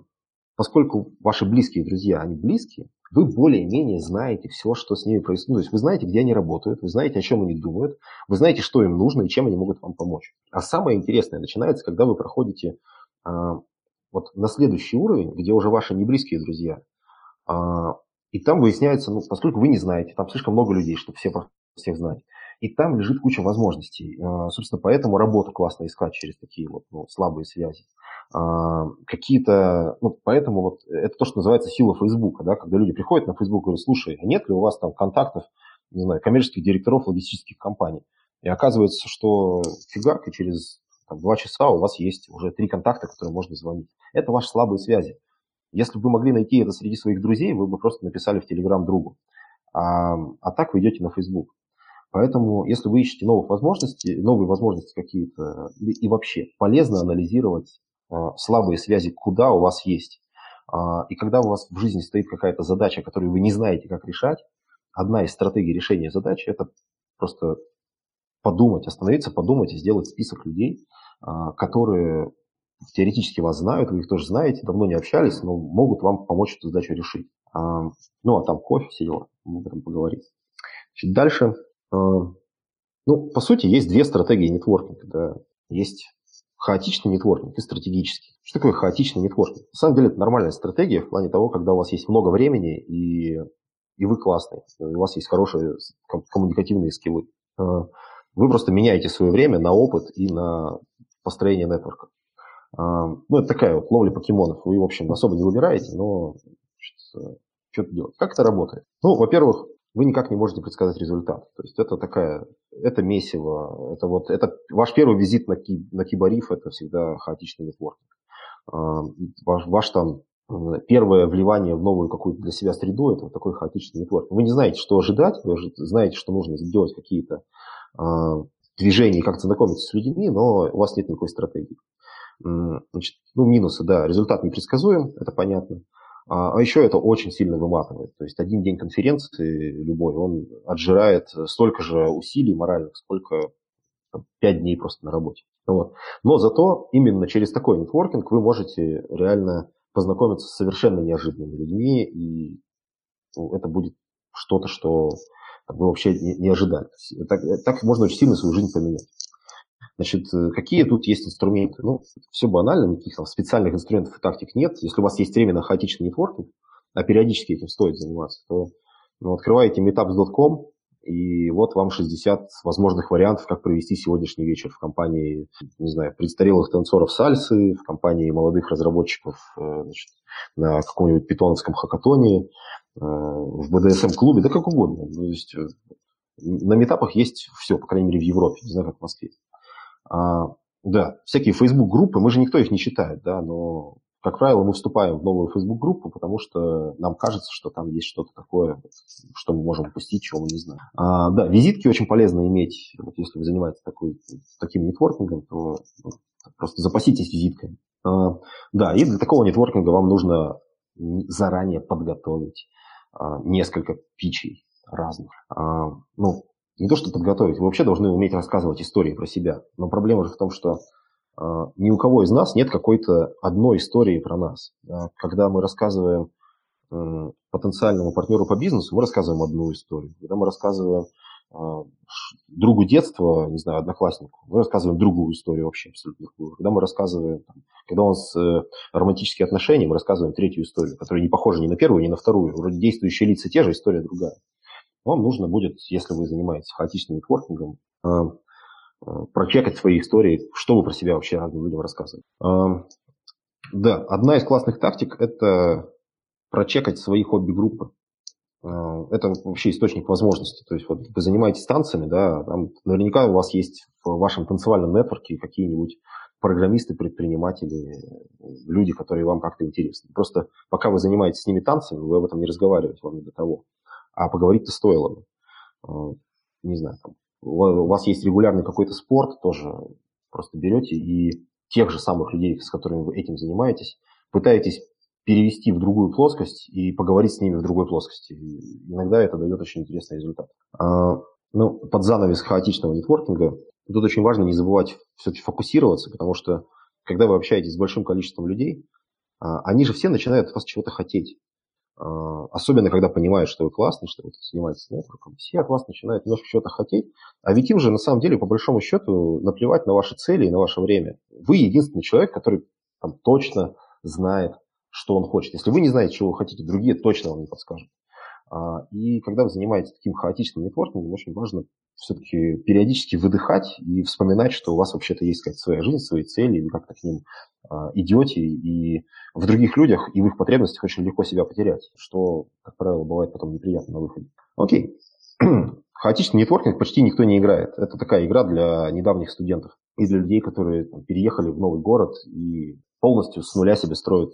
поскольку ваши близкие друзья, они близкие, вы более-менее знаете все, что с ними происходит. Ну, то есть вы знаете, где они работают, вы знаете, о чем они думают, вы знаете, что им нужно и чем они могут вам помочь. А самое интересное начинается, когда вы проходите а, вот на следующий уровень, где уже ваши неблизкие друзья, а, и там выясняется, ну, поскольку вы не знаете, там слишком много людей, чтобы все всех знать. И там лежит куча возможностей. А, собственно, поэтому работу классно искать через такие вот ну, слабые связи. А, какие-то, ну, поэтому вот это то, что называется сила Фейсбука, да, когда люди приходят на Фейсбук и говорят, слушай, а нет ли у вас там контактов, не знаю, коммерческих директоров логистических компаний? И оказывается, что фигак, и через там, два часа у вас есть уже три контакта, которые можно звонить. Это ваши слабые связи. Если бы вы могли найти это среди своих друзей, вы бы просто написали в Телеграм другу. А, а так вы идете на Facebook. Поэтому, если вы ищете новых возможностей, новые возможности какие-то, и вообще полезно анализировать слабые связи куда у вас есть. И когда у вас в жизни стоит какая-то задача, которую вы не знаете, как решать, одна из стратегий решения задачи – это просто подумать, остановиться, подумать и сделать список людей, которые теоретически вас знают, вы их тоже знаете, давно не общались, но могут вам помочь эту задачу решить. Ну, а там кофе, все дела, мы об этом поговорим. Значит, дальше ну, по сути, есть две стратегии нетворкинга. Да. Есть хаотичный нетворкинг и стратегический. Что такое хаотичный нетворкинг? На самом деле это нормальная стратегия в плане того, когда у вас есть много времени и, и вы классные, у вас есть хорошие коммуникативные скиллы. А, вы просто меняете свое время на опыт и на построение нетворка. А, ну, это такая вот ловля покемонов. Вы, в общем, особо не выбираете, но что-то делать. Как это работает? Ну, во-первых, вы никак не можете предсказать результат. То есть это такая, это месиво, это вот, это ваш первый визит на, ки, на Кибариф, это всегда хаотичный нетворкинг. А, ваш, ваш там первое вливание в новую какую-то для себя среду, это вот такой хаотичный нетворкинг. Вы не знаете, что ожидать, вы знаете, что нужно сделать какие-то а, движения, как знакомиться с людьми, но у вас нет никакой стратегии. Значит, ну, минусы, да, результат непредсказуем, это понятно. А, а еще это очень сильно выматывает. То есть один день конференции любой, он отжирает столько же усилий моральных, сколько пять дней просто на работе. Вот. Но зато именно через такой нетворкинг вы можете реально познакомиться с совершенно неожиданными людьми, и ну, это будет что-то, что вы вообще не, не ожидали. Так, так можно очень сильно свою жизнь поменять. Значит, э, какие тут есть инструменты? Ну, все банально, никаких там специальных инструментов и тактик нет. Если у вас есть время на хаотичный нетворкинг, а периодически этим стоит заниматься, то ну, открываете meetups.com, и вот вам 60 возможных вариантов, как провести сегодняшний вечер в компании, не знаю, престарелых танцоров сальсы, в компании молодых разработчиков э, значит, на каком-нибудь питоновском хакатоне, э, в BDSM-клубе, да как угодно. То есть на метапах есть все, по крайней мере, в Европе, не знаю, как в Москве. А, да, всякие Facebook-группы, мы же никто их не читает, да, но, как правило, мы вступаем в новую Facebook-группу, потому что нам кажется, что там есть что-то такое, что мы можем упустить, чего мы не знаем. А, да, визитки очень полезно иметь, вот если вы занимаетесь такой, таким нетворкингом, то ну, просто запаситесь визитками. А, да, и для такого нетворкинга вам нужно заранее подготовить а, несколько пичей разных. А, ну, не то, что подготовить, вы вообще должны уметь рассказывать истории про себя. Но проблема же в том, что э, ни у кого из нас нет какой-то одной истории про нас. Э, когда мы рассказываем э, потенциальному партнеру по бизнесу, мы рассказываем одну историю. Когда мы рассказываем э, другу детства, не знаю, однокласснику, мы рассказываем другую историю вообще абсолютно другую. Когда мы рассказываем, там, когда у нас э, романтические отношения, мы рассказываем третью историю, которая не похожа ни на первую, ни на вторую. Вроде действующие лица те же, история другая вам нужно будет, если вы занимаетесь хаотичным нетворкингом, э, э, прочекать свои истории, что вы про себя вообще разным людям рассказываете. Э, да, одна из классных тактик – это прочекать свои хобби-группы. Это вообще источник возможностей. То есть вот вы занимаетесь танцами, да, там наверняка у вас есть в вашем танцевальном нетворке какие-нибудь программисты, предприниматели, люди, которые вам как-то интересны. Просто пока вы занимаетесь с ними танцами, вы об этом не разговариваете, вам не до того а поговорить-то стоило бы. А, не знаю, у вас есть регулярный какой-то спорт, тоже просто берете и тех же самых людей, с которыми вы этим занимаетесь, пытаетесь перевести в другую плоскость и поговорить с ними в другой плоскости. И иногда это дает очень интересный результат. А, ну, под занавес хаотичного нетворкинга тут очень важно не забывать все-таки фокусироваться, потому что когда вы общаетесь с большим количеством людей, а, они же все начинают от вас чего-то хотеть. А, особенно когда понимают, что вы классный, что вы занимаетесь нетворком, все от вас начинают немножко что-то хотеть, а ведь им же на самом деле по большому счету наплевать на ваши цели и на ваше время. Вы единственный человек, который там, точно знает, что он хочет. Если вы не знаете, чего вы хотите, другие точно вам не подскажут. А, и когда вы занимаетесь таким хаотичным нетворкингом, очень важно все-таки периодически выдыхать и вспоминать, что у вас вообще-то есть какая-то своя жизнь, свои цели, и вы как-то к ним а, идете, и в других людях и в их потребностях очень легко себя потерять, что, как правило, бывает потом неприятно на выходе. Окей. Хаотичный нетворкинг почти никто не играет. Это такая игра для недавних студентов и для людей, которые там, переехали в новый город и полностью с нуля себе строят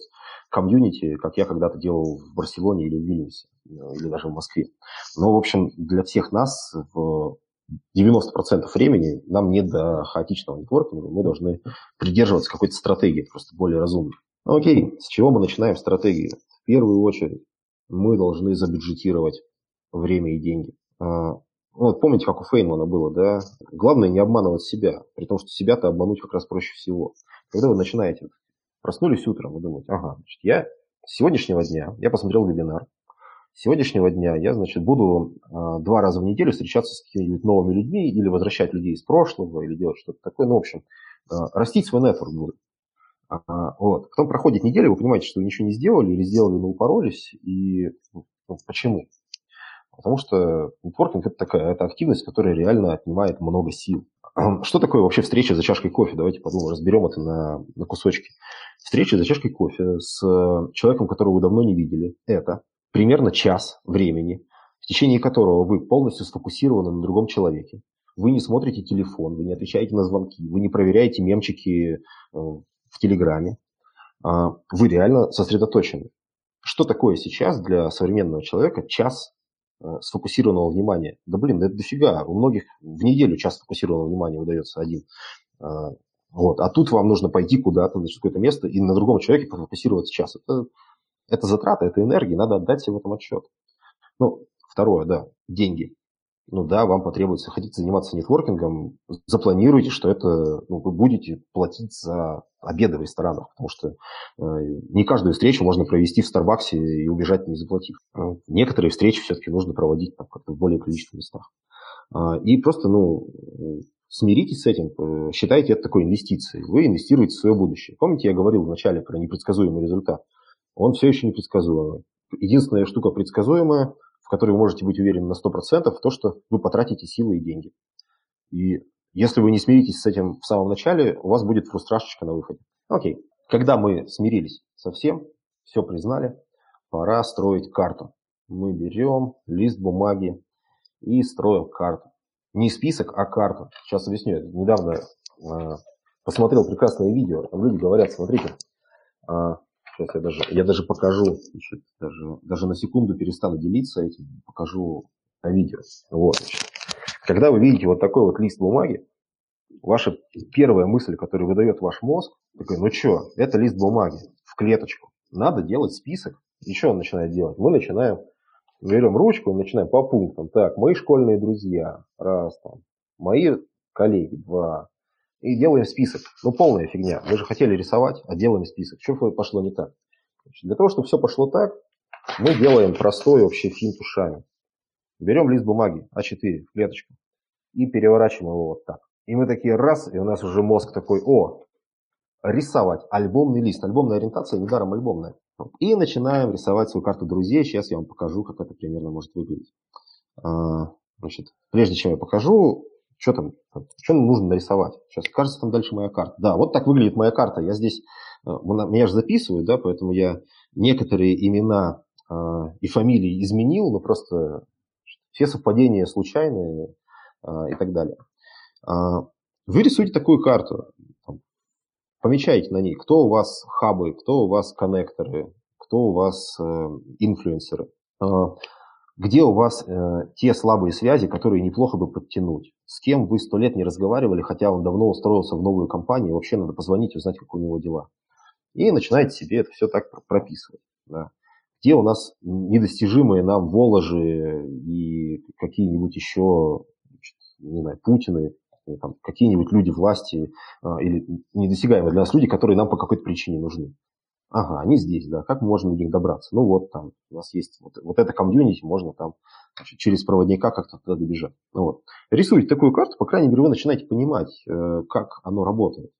комьюнити, как я когда-то делал в Барселоне или в Вильнюсе, или даже в Москве. Но, в общем, для всех нас в 90% времени нам не до хаотичного нетворкинга, мы должны придерживаться какой-то стратегии, просто более разумной. Ну, окей, с чего мы начинаем стратегию? В первую очередь мы должны забюджетировать время и деньги. А, вот помните, как у Фейнмана было, да? Главное не обманывать себя, при том, что себя-то обмануть как раз проще всего. Когда вы начинаете, проснулись утром, вы думаете, ага, значит, я с сегодняшнего дня, я посмотрел вебинар, с сегодняшнего дня я, значит, буду э, два раза в неделю встречаться с какими-нибудь новыми людьми или возвращать людей из прошлого, или делать что-то такое. Ну, в общем, э, растить свой нетворк буду. А, вот. Потом проходит неделя, вы понимаете, что вы ничего не сделали или сделали, но упоролись. И ну, почему? Потому что нетворкинг это такая это активность, которая реально отнимает много сил. Что такое вообще встреча за чашкой кофе? Давайте подумаем, разберем это на, на кусочки. Встреча за чашкой кофе с человеком, которого вы давно не видели, это примерно час времени, в течение которого вы полностью сфокусированы на другом человеке. Вы не смотрите телефон, вы не отвечаете на звонки, вы не проверяете мемчики э, в Телеграме. А, вы реально сосредоточены. Что такое сейчас для современного человека час Э, сфокусированного внимания. Да блин, да это дофига. У многих в неделю час сфокусированного внимания выдается один. А, вот. А тут вам нужно пойти куда-то, на какое-то место и на другом человеке пофокусироваться час. Это, это затрата, это энергия, надо отдать себе в этом отчет. Ну, второе, да, деньги ну да, вам потребуется, хотите заниматься нетворкингом, запланируйте, что это ну, вы будете платить за обеды в ресторанах, потому что э, не каждую встречу можно провести в Старбаксе и убежать не заплатив. Э, некоторые встречи все-таки нужно проводить там, как-то в более приличных местах. Э, и просто ну, смиритесь с этим, э, считайте это такой инвестицией. Вы инвестируете в свое будущее. Помните, я говорил вначале про непредсказуемый результат? Он все еще непредсказуемый. Единственная штука предсказуемая – в которой вы можете быть уверены на 100%, то, что вы потратите силы и деньги. И если вы не смиритесь с этим в самом начале, у вас будет фрустрашечка на выходе. Окей. Когда мы смирились со всем, все признали, пора строить карту. Мы берем лист бумаги и строим карту. Не список, а карту. Сейчас объясню. Недавно э, посмотрел прекрасное видео. Там люди говорят, смотрите, э, Сейчас я даже, я даже покажу, значит, даже, даже на секунду перестану делиться этим, покажу на видео. Вот. Когда вы видите вот такой вот лист бумаги, ваша первая мысль, которую выдает ваш мозг, такой, ну что, это лист бумаги в клеточку. Надо делать список. И что он начинает делать? Мы начинаем, берем ручку и начинаем по пунктам. Так, мои школьные друзья, раз там, мои коллеги, два, и делаем список. Ну, полная фигня. Мы же хотели рисовать, а делаем список. Что пошло не так? Для того, чтобы все пошло так, мы делаем простой вообще финт ушами. Берем лист бумаги А4 в клеточку и переворачиваем его вот так. И мы такие раз, и у нас уже мозг такой, о, рисовать альбомный лист. Альбомная ориентация недаром альбомная. И начинаем рисовать свою карту друзей. Сейчас я вам покажу, как это примерно может выглядеть. А, значит, прежде чем я покажу, что там? Что нужно нарисовать? Сейчас кажется, там дальше моя карта. Да, вот так выглядит моя карта. Я здесь, э, меня же записывают, да, поэтому я некоторые имена э, и фамилии изменил, но просто все совпадения случайные э, и так далее. Вы рисуете такую карту, помечаете на ней, кто у вас хабы, кто у вас коннекторы, кто у вас инфлюенсеры где у вас э, те слабые связи, которые неплохо бы подтянуть. С кем вы сто лет не разговаривали, хотя он давно устроился в новую компанию, вообще надо позвонить и узнать, как у него дела. И начинаете себе это все так прописывать. Да. Где у нас недостижимые нам Воложи и какие-нибудь еще, не знаю, Путины, там, какие-нибудь люди власти э, или недосягаемые для нас люди, которые нам по какой-то причине нужны. Ага, они здесь, да. Как можем до них добраться? Ну вот там у нас есть вот, вот это комьюнити, можно там значит, через проводника как-то туда добежать. Ну, вот. Рисуйте такую карту, по крайней мере, вы начинаете понимать, э, как оно работает.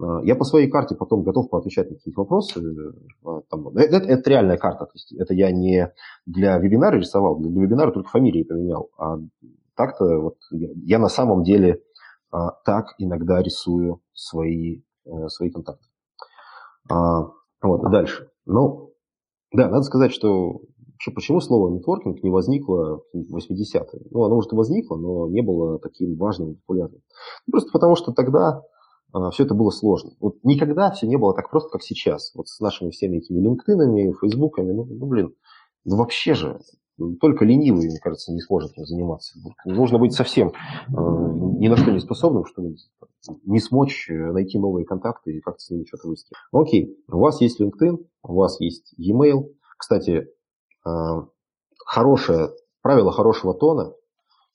Э, я по своей карте потом готов поотвечать на какие-то вопросы. Э, там, это, это реальная карта. То есть это я не для вебинара рисовал, для вебинара только фамилии поменял. А так-то вот я, я на самом деле так иногда рисую свои, свои контакты. А, вот, дальше. Ну, да, надо сказать, что вообще почему слово нетворкинг не возникло в 80-е? Ну, оно может и возникло, но не было таким важным и популярным. Просто потому, что тогда а, все это было сложно. Вот никогда все не было так просто, как сейчас. Вот с нашими всеми этими линкдинами, фейсбуками, ну, ну блин, ну вообще же, только ленивый, мне кажется, не сможет этим заниматься. Нужно быть совсем э, ни на что не способным, чтобы не смочь найти новые контакты и как-то с ними что-то выстроить. Окей, у вас есть LinkedIn, у вас есть e-mail. Кстати, э, хорошее, правило хорошего тона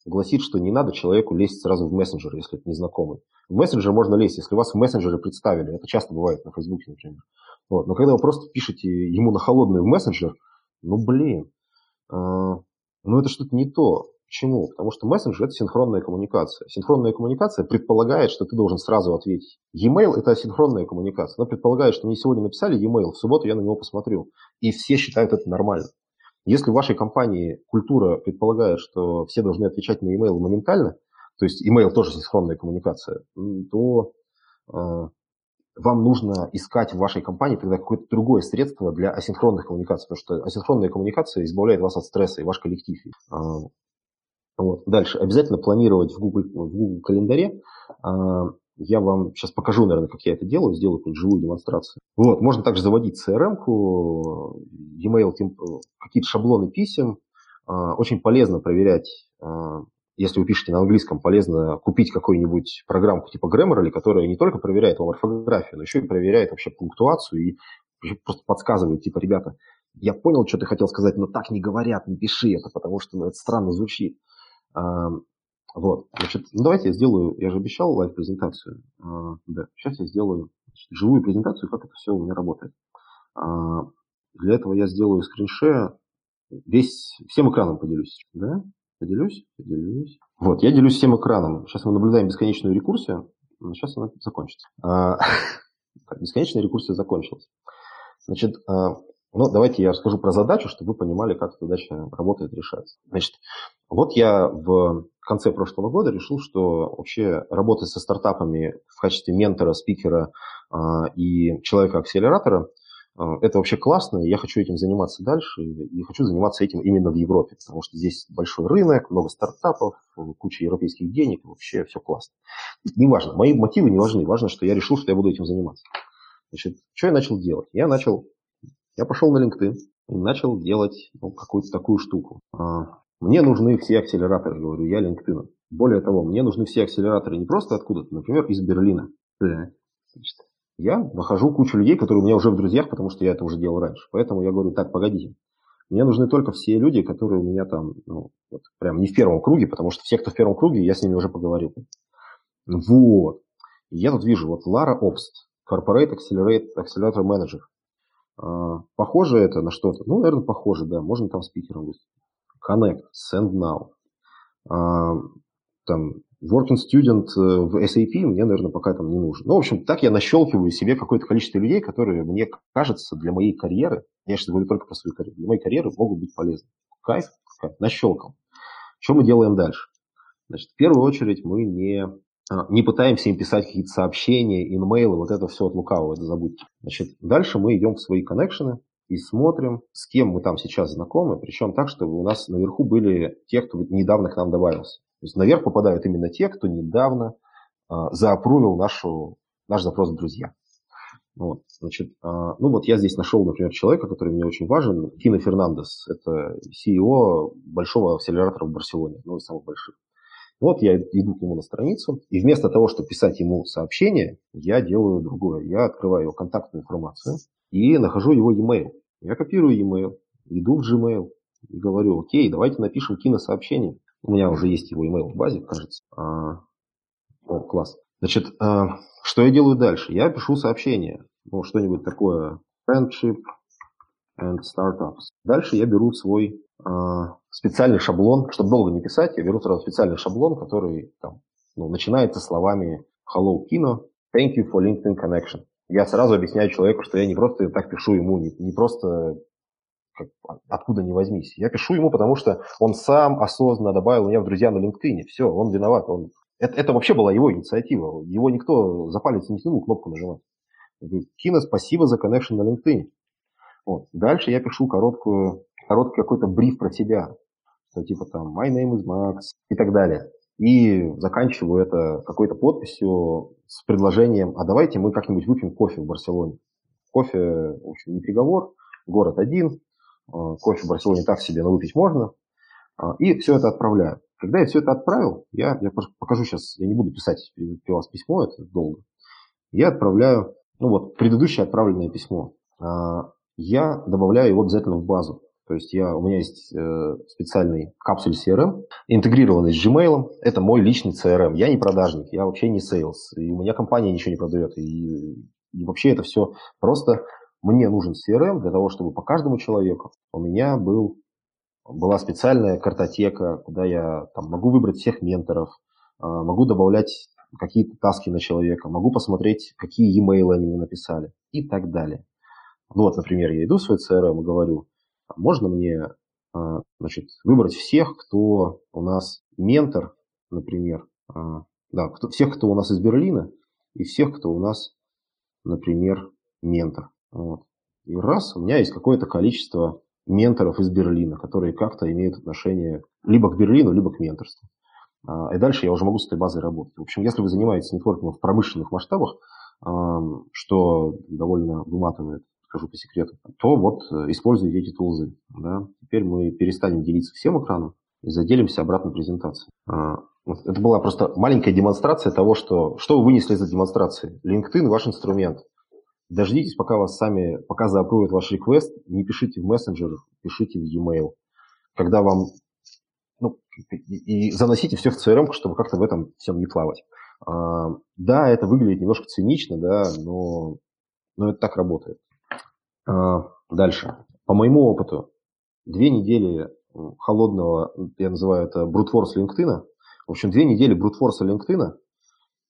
гласит, что не надо человеку лезть сразу в мессенджер, если это незнакомый. В мессенджер можно лезть, если вас в мессенджере представили. Это часто бывает на Фейсбуке, например. Вот. Но когда вы просто пишете ему на холодную в мессенджер, ну блин, э, ну это что-то не то. Почему? Потому что мессенджер – это синхронная коммуникация. Синхронная коммуникация предполагает, что ты должен сразу ответить. E-mail – это асинхронная коммуникация. Она предполагает, что мне сегодня написали e-mail, в субботу я на него посмотрю. И все считают это нормально. Если в вашей компании культура предполагает, что все должны отвечать на e-mail моментально, то есть email тоже синхронная коммуникация, то э, вам нужно искать в вашей компании тогда какое-то другое средство для асинхронных коммуникаций, потому что асинхронная коммуникация избавляет вас от стресса и ваш коллектив. Э, вот. Дальше. Обязательно планировать в Google, в Google календаре э, я вам сейчас покажу, наверное, как я это делаю, сделаю какую-нибудь живую демонстрацию. Вот, можно также заводить CRM-ку, e-mail, какие-то шаблоны писем. А, очень полезно проверять, а, если вы пишете на английском, полезно купить какую-нибудь программку типа Grammarly, которая не только проверяет вам орфографию, но еще и проверяет вообще пунктуацию и просто подсказывает, типа, ребята, я понял, что ты хотел сказать, но так не говорят, не пиши это, потому что ну, это странно звучит. Вот, значит, ну давайте я сделаю, я же обещал лайв-презентацию. А, да, сейчас я сделаю значит, живую презентацию, как это все у меня работает. А, для этого я сделаю скриншер, весь, всем экраном поделюсь. Да? Поделюсь, поделюсь. Вот, я делюсь всем экраном. Сейчас мы наблюдаем бесконечную рекурсию, но сейчас она закончится. А, бесконечная рекурсия закончилась. Значит, а, ну, давайте я расскажу про задачу, чтобы вы понимали, как задача работает, решается. Значит, вот я в конце прошлого года решил, что вообще работать со стартапами в качестве ментора, спикера э, и человека-акселератора это вообще классно, и я хочу этим заниматься дальше, и хочу заниматься этим именно в Европе, потому что здесь большой рынок, много стартапов, куча европейских денег, вообще все классно. Неважно, мои мотивы не важны, важно, что я решил, что я буду этим заниматься. Значит, что я начал делать? Я начал я пошел на LinkedIn и начал делать ну, какую-то такую штуку. А, мне нужны все акселераторы, говорю я LinkedIn. Более того, мне нужны все акселераторы не просто откуда-то, например, из Берлина. Я нахожу кучу людей, которые у меня уже в друзьях, потому что я это уже делал раньше. Поэтому я говорю, так, погодите. Мне нужны только все люди, которые у меня там, ну, вот, прям не в первом круге, потому что все, кто в первом круге, я с ними уже поговорил. Вот. я тут вижу, вот Лара Обст, Corporate Accelerate, Accelerator Manager. А, похоже это на что-то? Ну, наверное, похоже, да. Можно там спикером выступить. Connect, Send Now. А, там, Working Student э, в SAP мне, наверное, пока там не нужен. Ну, в общем, так я нащелкиваю себе какое-то количество людей, которые, мне кажется, для моей карьеры, я сейчас говорю только про свою карьеру, для моей карьеры могут быть полезны. Кайф, кайф, нащелкал. Что мы делаем дальше? Значит, в первую очередь мы не а, не пытаемся им писать какие-то сообщения, инмейлы, вот это все от лукавого, это забудьте. Значит, дальше мы идем в свои коннекшены и смотрим, с кем мы там сейчас знакомы, причем так, чтобы у нас наверху были те, кто недавно к нам добавился. То есть наверх попадают именно те, кто недавно а, заапрувил нашу, наш запрос в друзья. Вот, значит, а, ну вот я здесь нашел, например, человека, который мне очень важен, Кина Фернандес. Это CEO большого акселератора в Барселоне, ну из самых больших. Вот я иду к нему на страницу, и вместо того, чтобы писать ему сообщение, я делаю другое. Я открываю его контактную информацию и нахожу его e-mail. Я копирую e-mail, иду в Gmail и говорю, окей, давайте напишем киносообщение. У меня уже есть его email в базе, кажется. А, о, класс. Значит, а, что я делаю дальше? Я пишу сообщение. Ну, что-нибудь такое. Friendship and Startups. Дальше я беру свой а, специальный шаблон, чтобы долго не писать, я беру сразу специальный шаблон, который там, ну, начинается словами Hello, Kino, thank you for LinkedIn connection. Я сразу объясняю человеку, что я не просто так пишу ему, не, не просто как, откуда не возьмись. Я пишу ему, потому что он сам осознанно добавил меня в друзья на LinkedIn. Все, он виноват. Он... Это, это вообще была его инициатива. Его никто за палец не тянул кнопку нажимать. Кина, спасибо за connection на LinkedIn. Вот. Дальше я пишу короткую, короткий какой-то бриф про себя. Что типа там My name is Max и так далее. И заканчиваю это какой-то подписью с предложением, а давайте мы как-нибудь выпьем кофе в Барселоне. Кофе, в общем, не приговор, город один, кофе в Барселоне так себе, но выпить можно. И все это отправляю. Когда я все это отправил, я, я покажу сейчас, я не буду писать у вас письмо, это долго. Я отправляю, ну вот, предыдущее отправленное письмо. Я добавляю его обязательно в базу. То есть я, у меня есть э, специальный капсуль CRM, интегрированный с Gmail. Это мой личный CRM. Я не продажник, я вообще не sales. И у меня компания ничего не продает. И, и вообще это все просто мне нужен CRM для того, чтобы по каждому человеку у меня был, была специальная картотека, куда я там, могу выбрать всех менторов, э, могу добавлять какие-то таски на человека, могу посмотреть, какие e-mail они мне написали и так далее. Ну вот, например, я иду в свой CRM и говорю, можно мне а, значит, выбрать всех, кто у нас ментор, например, а, да, кто, всех, кто у нас из Берлина, и всех, кто у нас, например, ментор. Вот. И раз, у меня есть какое-то количество менторов из Берлина, которые как-то имеют отношение либо к Берлину, либо к менторству. А, и дальше я уже могу с этой базой работать. В общем, если вы занимаетесь нетворкингом в промышленных масштабах, что довольно выматывает скажу по секрету, то вот э, используйте эти тулзы. Да. Теперь мы перестанем делиться всем экраном и заделимся обратно презентацией. А, это была просто маленькая демонстрация того, что, что вы вынесли из этой демонстрации. LinkedIn – ваш инструмент. Дождитесь, пока вас сами, пока заапруют ваш реквест, не пишите в мессенджер, пишите в e-mail. Когда вам, ну, и заносите все в CRM, чтобы как-то в этом всем не плавать. А, да, это выглядит немножко цинично, да, но, но это так работает. А, дальше. По моему опыту, две недели холодного, я называю это брутфорс LinkedIn. В общем, две недели брутфорса LinkedIn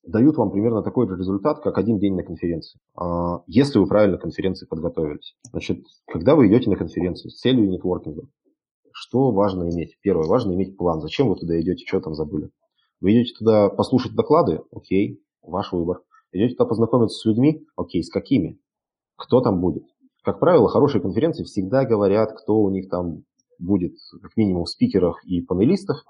дают вам примерно такой же результат, как один день на конференции, а, если вы правильно конференции подготовились. Значит, когда вы идете на конференцию с целью нетворкинга, что важно иметь? Первое, важно иметь план. Зачем вы туда идете, что там забыли? Вы идете туда послушать доклады? Окей, ваш выбор. Идете туда познакомиться с людьми? Окей, с какими? Кто там будет? Как правило, хорошие конференции всегда говорят, кто у них там будет, как минимум, в спикерах и панелистах,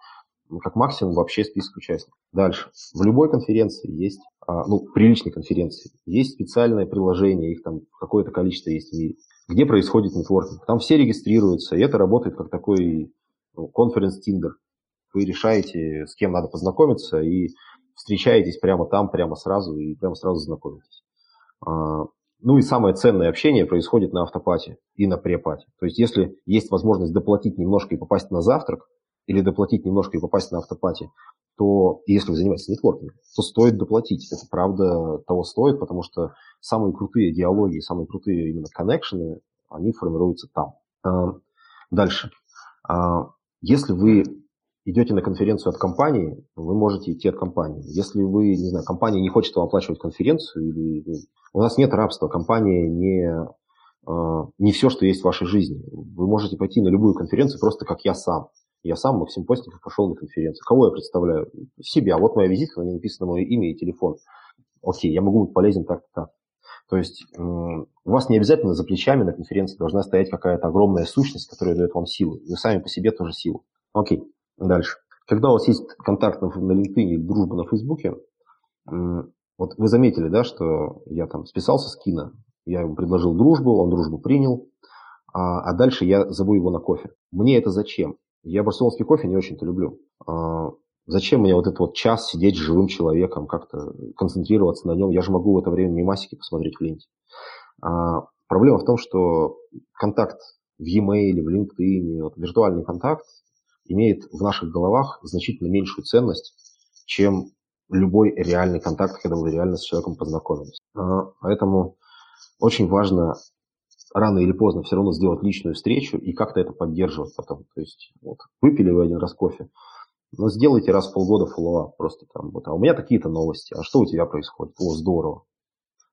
ну, как максимум вообще список участников. Дальше. В любой конференции есть, а, ну, приличной конференции, есть специальное приложение, их там какое-то количество есть в мире, где происходит нетворкинг. Там все регистрируются, и это работает как такой ну, конференц-тиндер. Вы решаете, с кем надо познакомиться, и встречаетесь прямо там, прямо сразу, и прямо сразу знакомитесь. А, ну и самое ценное общение происходит на автопате и на препате. То есть если есть возможность доплатить немножко и попасть на завтрак, или доплатить немножко и попасть на автопате, то если вы занимаетесь нетворкингом, то стоит доплатить. Это правда того стоит, потому что самые крутые диалоги, самые крутые именно коннекшены, они формируются там. А, дальше. А, если вы идете на конференцию от компании, вы можете идти от компании. Если вы, не знаю, компания не хочет вам оплачивать конференцию, или ну, у нас нет рабства, компания не, а, не все, что есть в вашей жизни. Вы можете пойти на любую конференцию просто как я сам. Я сам, Максим Постников, пошел на конференцию. Кого я представляю? Себя. Вот моя визитка, на ней написано мое имя и телефон. Окей, я могу быть полезен так-то так. То есть у вас не обязательно за плечами на конференции должна стоять какая-то огромная сущность, которая дает вам силу. Вы сами по себе тоже силу. Окей. Дальше. Когда у вас есть контакт на, LinkedIn или дружба на Фейсбуке, вот вы заметили, да, что я там списался с Кина, я ему предложил дружбу, он дружбу принял, а, а дальше я зову его на кофе. Мне это зачем? Я барселонский кофе не очень-то люблю. А, зачем мне вот этот вот час сидеть с живым человеком, как-то концентрироваться на нем? Я же могу в это время мимасики посмотреть в ленте. А, проблема в том, что контакт в e-mail, в LinkedIn, вот, виртуальный контакт, имеет в наших головах значительно меньшую ценность, чем любой реальный контакт, когда вы реально с человеком познакомились. А, поэтому очень важно рано или поздно все равно сделать личную встречу и как-то это поддерживать потом. То есть вот, выпили вы один раз кофе, но сделайте раз в полгода follow-up просто там. Вот, а у меня такие-то новости, а что у тебя происходит? О, здорово.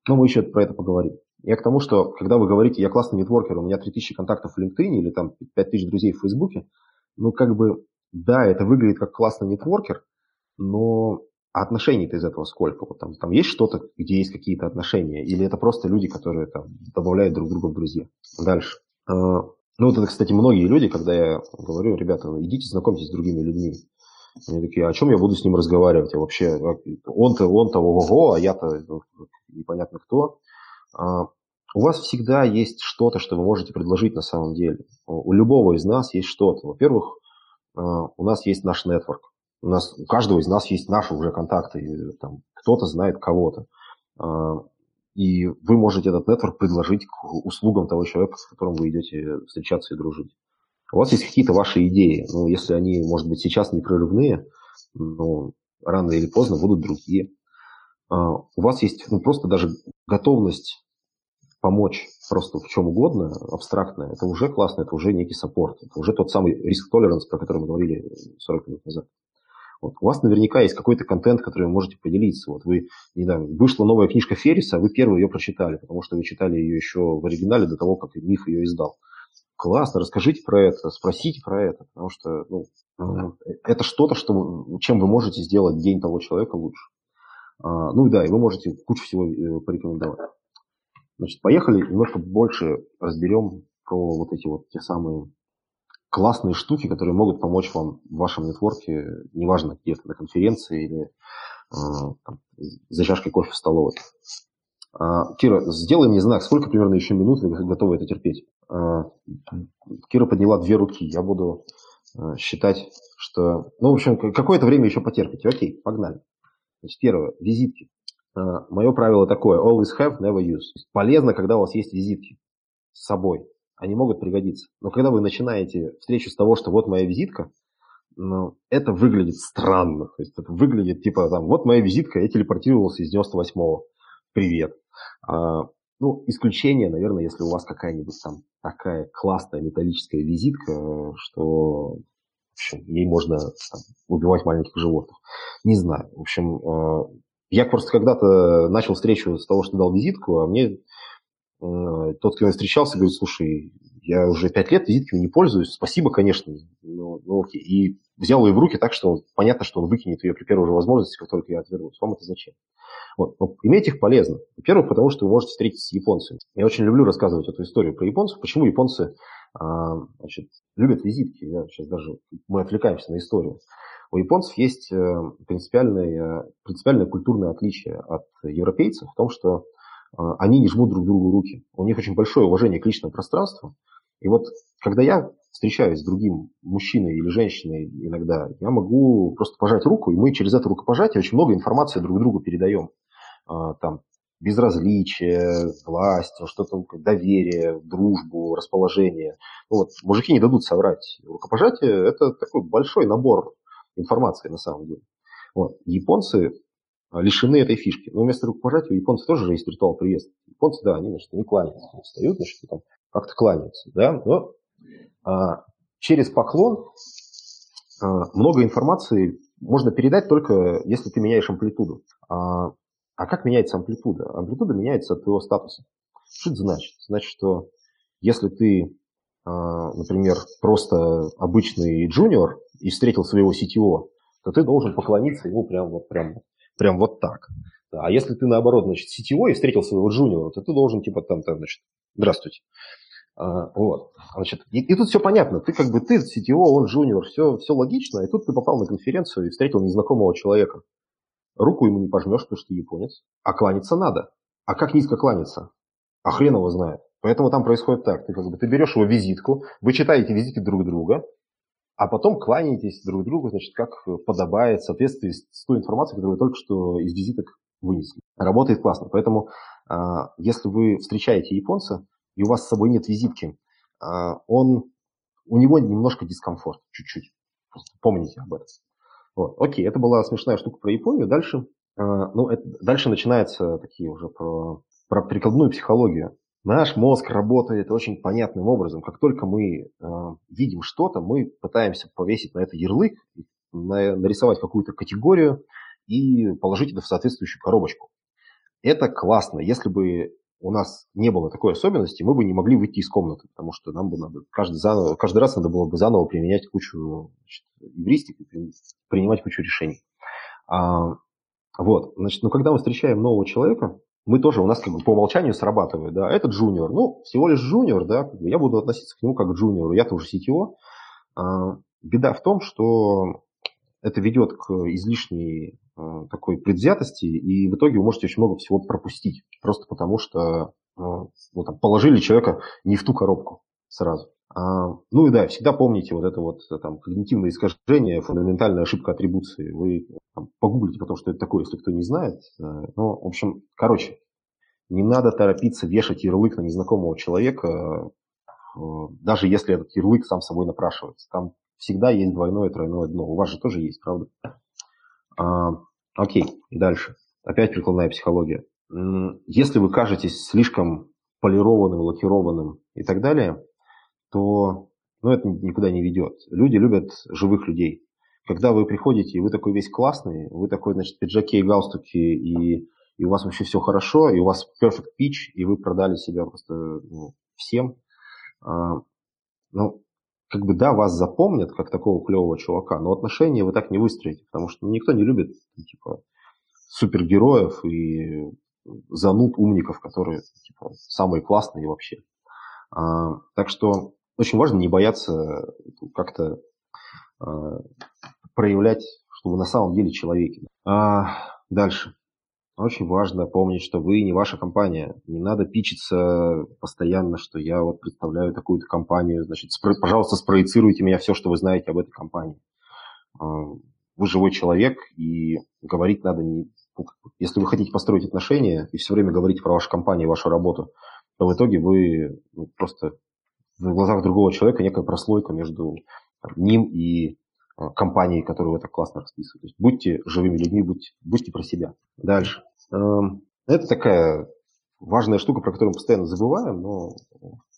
Ну, мы еще про это поговорим. Я к тому, что когда вы говорите, я классный networker, у меня 3000 контактов в LinkedIn или там 5000 друзей в Фейсбуке, ну, как бы, да, это выглядит как классный нетворкер, но отношений-то из этого сколько? Вот там, там есть что-то, где есть какие-то отношения? Или это просто люди, которые там добавляют друг друга в друзья? Дальше. А, ну, вот это, кстати, многие люди, когда я говорю, ребята, идите знакомьтесь с другими людьми. Они такие, «А о чем я буду с ним разговаривать? А вообще, он-то, он-то, ого, а я-то ну, непонятно кто. А, у вас всегда есть что-то, что вы можете предложить на самом деле. У любого из нас есть что-то. Во-первых, у нас есть наш нетворк. У, нас, у каждого из нас есть наши уже контакты. Там, кто-то знает кого-то. Э, и вы можете этот нетворк предложить к услугам того человека, с которым вы идете встречаться и дружить. У вас есть какие-то ваши идеи. Ну, если они, может быть, сейчас не прорывные, но рано или поздно будут другие. А, у вас есть ну, просто даже готовность помочь просто в чем угодно, абстрактно, это уже классно, это уже некий саппорт, это уже тот самый риск толеранс, про который мы говорили 40 минут назад. Вот. У вас наверняка есть какой-то контент, который вы можете поделиться. Вот вы, не знаю, вышла новая книжка Ферриса, вы первый ее прочитали, потому что вы читали ее еще в оригинале до того, как Миф ее издал. Классно, расскажите про это, спросите про это, потому что ну, э, это что-то, что, чем вы можете сделать день того человека лучше. А, ну и да, и вы можете кучу всего э, порекомендовать. Значит, поехали, немножко больше разберем про вот эти вот те самые классные штуки, которые могут помочь вам в вашем нетворке, неважно где-то на конференции или э, там, за чашкой кофе в столовой. А, Кира, сделай мне знак, сколько примерно еще минут вы готовы это терпеть? А, Кира подняла две руки. Я буду а, считать, что... Ну, в общем, какое-то время еще потерпите. Окей, погнали. Значит, первое. Визитки. А, Мое правило такое. Always have, never use. Полезно, когда у вас есть визитки с собой. Они могут пригодиться. Но когда вы начинаете встречу с того, что вот моя визитка, ну, это выглядит странно. То есть это выглядит типа там, вот моя визитка, я телепортировался из 98-го. Привет. Ну, исключение, наверное, если у вас какая-нибудь там такая классная металлическая визитка, что общем, ей можно там, убивать маленьких животных. Не знаю. В общем, э, я просто когда-то начал встречу с того, что дал визитку, а мне тот, кто меня встречался, говорит, слушай, я уже пять лет визитками не пользуюсь, спасибо, конечно, но, но окей. И взял ее в руки так, что понятно, что он выкинет ее при первой же возможности, как только я отвернусь. Вам это зачем? Вот. Но иметь их полезно. Во-первых, потому что вы можете встретиться с японцами. Я очень люблю рассказывать эту историю про японцев. Почему японцы а, значит, любят визитки? Я сейчас даже мы отвлекаемся на историю. У японцев есть э, принципиальное, принципиальное культурное отличие от европейцев в том, что они не жмут друг другу руки. У них очень большое уважение к личному пространству. И вот когда я встречаюсь с другим мужчиной или женщиной иногда, я могу просто пожать руку, и мы через это рукопожатие очень много информации друг другу передаем. А, там, безразличие, власть, что-то, доверие, дружбу, расположение. Ну, вот, мужики не дадут соврать. Рукопожатие – это такой большой набор информации на самом деле. Вот. Японцы лишены этой фишки. Но вместо рукопожатия у японцев тоже же есть ритуал приветствия. Японцы, да, они, значит, не кланяются, они встают, значит, там как-то кланяются, да, но а, через поклон а, много информации можно передать только если ты меняешь амплитуду. А, а как меняется амплитуда? Амплитуда меняется от твоего статуса. Что это значит? Значит, что если ты, а, например, просто обычный джуниор и встретил своего CTO, то ты должен поклониться ему прям вот, прям, вот так. А если ты, наоборот, значит, CTO и встретил своего джуниора, то ты должен, типа, там, там значит, здравствуйте. А, вот. Значит, и, и тут все понятно. Ты как бы, ты CTO, он джуниор, все, все логично. И тут ты попал на конференцию и встретил незнакомого человека. Руку ему не пожмешь, потому что ты японец. А кланяться надо. А как низко кланяться? А хрен его знает. Поэтому там происходит так. Ты, как бы, ты берешь его визитку, вы читаете визитки друг друга, а потом кланяетесь друг другу, значит, как подобает в соответствии с той информацией, которую вы только что из визиток вынесли. Работает классно. Поэтому, а, если вы встречаете японца, и у вас с собой нет визитки, а, он, у него немножко дискомфорт, чуть-чуть. Помните об этом. Вот. Окей, это была смешная штука про Японию. Дальше, а, ну, это, дальше начинаются такие уже про, про прикладную психологию. Наш мозг работает очень понятным образом. Как только мы э, видим что-то, мы пытаемся повесить на это ярлык, на, нарисовать какую-то категорию и положить это в соответствующую коробочку. Это классно. Если бы у нас не было такой особенности, мы бы не могли выйти из комнаты, потому что нам бы надо каждый, заново, каждый раз надо было бы заново применять кучу значит, принимать кучу решений. А, вот, значит, но когда мы встречаем нового человека, мы тоже, у нас как бы по умолчанию срабатывает, да, это джуниор, ну, всего лишь джуниор, да, я буду относиться к нему как к джуниору, я тоже CTO. А, беда в том, что это ведет к излишней а, такой предвзятости, и в итоге вы можете очень много всего пропустить, просто потому что ну, там, положили человека не в ту коробку сразу. А, ну и да, всегда помните вот это вот там, когнитивное искажение, фундаментальная ошибка атрибуции. Вы там, погуглите потом, что это такое, если кто не знает. Э, ну, в общем, короче, не надо торопиться вешать ярлык на незнакомого человека, э, даже если этот ярлык сам собой напрашивается. Там всегда есть двойное, тройное дно. У вас же тоже есть, правда? А, окей, дальше. Опять прикладная психология. Если вы кажетесь слишком полированным, лакированным и так далее, то ну, это никуда не ведет. Люди любят живых людей. Когда вы приходите, и вы такой весь классный, вы такой, значит, в пиджаке и галстуке, и, и у вас вообще все хорошо, и у вас perfect pitch, и вы продали себя просто ну, всем, а, ну, как бы, да, вас запомнят как такого клевого чувака, но отношения вы так не выстроите, потому что ну, никто не любит, типа, супергероев и зануд умников, которые, типа, самые классные вообще. А, так что очень важно не бояться как-то а, проявлять, что вы на самом деле человеки. А, дальше. Очень важно помнить, что вы не ваша компания. Не надо пичиться постоянно, что я вот представляю такую-то компанию. Значит, спро- пожалуйста, спроецируйте меня все, что вы знаете об этой компании. А, вы живой человек, и говорить надо не... Ну, если вы хотите построить отношения и все время говорить про вашу компанию, вашу работу, то в итоге вы ну, просто в глазах другого человека некая прослойка между там, ним и э, компанией, которую вы так классно расписываете. То есть будьте живыми людьми, будьте, будьте про себя. Дальше. Эм, это такая важная штука, про которую мы постоянно забываем, но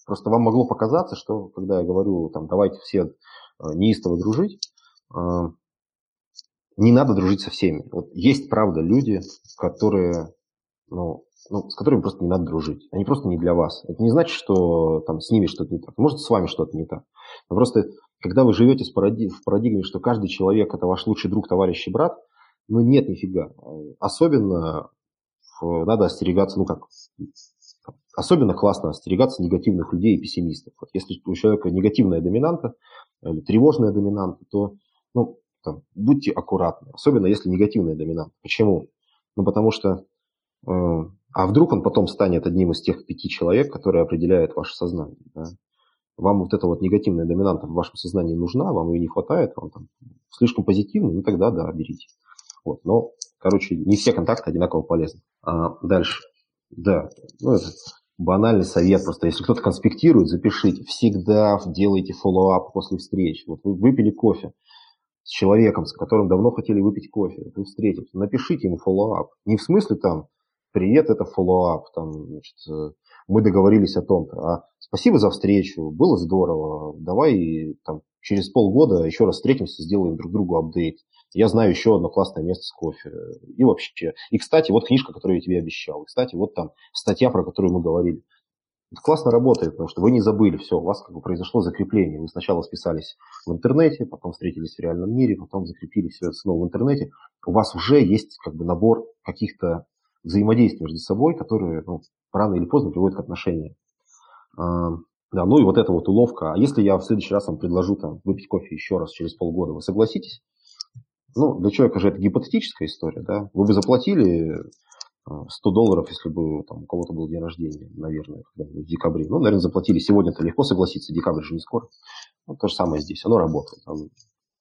просто вам могло показаться, что когда я говорю, там, давайте все э, неистово дружить, э, не надо дружить со всеми. Вот есть, правда, люди, которые ну, ну, с которыми просто не надо дружить. Они просто не для вас. Это не значит, что там с ними что-то не так. Может, с вами что-то не так. Но просто, когда вы живете в парадигме, что каждый человек – это ваш лучший друг, товарищ и брат, ну, нет нифига. Особенно надо остерегаться, ну, как, особенно классно остерегаться негативных людей и пессимистов. Вот если у человека негативная доминанта или тревожная доминанта, то, ну, там, будьте аккуратны. Особенно если негативная доминанта. Почему? Ну, потому что э, а вдруг он потом станет одним из тех пяти человек, которые определяют ваше сознание. Да? Вам вот эта вот негативная доминанта в вашем сознании нужна, вам ее не хватает, вам там слишком позитивный, ну тогда да, берите. Вот, но, короче, не все контакты одинаково полезны. А дальше. Да, ну это банальный совет просто. Если кто-то конспектирует, запишите. Всегда делайте follow-up после встреч. Вот вы выпили кофе с человеком, с которым давно хотели выпить кофе. Вы встретились. Напишите ему follow-up. Не в смысле там, привет, это follow-up, там, значит, э, мы договорились о том-то. А спасибо за встречу, было здорово, давай там, через полгода еще раз встретимся, сделаем друг другу update. Я знаю еще одно классное место с кофе. И вообще. И, кстати, вот книжка, которую я тебе обещал. И, кстати, вот там статья, про которую мы говорили. Это классно работает, потому что вы не забыли, все, у вас как бы произошло закрепление. Вы сначала списались в интернете, потом встретились в реальном мире, потом закрепили все это снова в интернете. У вас уже есть как бы набор каких-то взаимодействия между собой, которые ну, рано или поздно приводят к отношениям. А, да, ну и вот эта вот уловка. А если я в следующий раз вам предложу там, выпить кофе еще раз через полгода, вы согласитесь? Ну, для человека же это гипотетическая история, да? Вы бы заплатили 100 а, долларов, если бы там, у кого-то был день рождения, наверное, в декабре. Ну, наверное, заплатили сегодня-то легко согласиться, декабрь же не скоро. Ну, то же самое здесь, оно работает.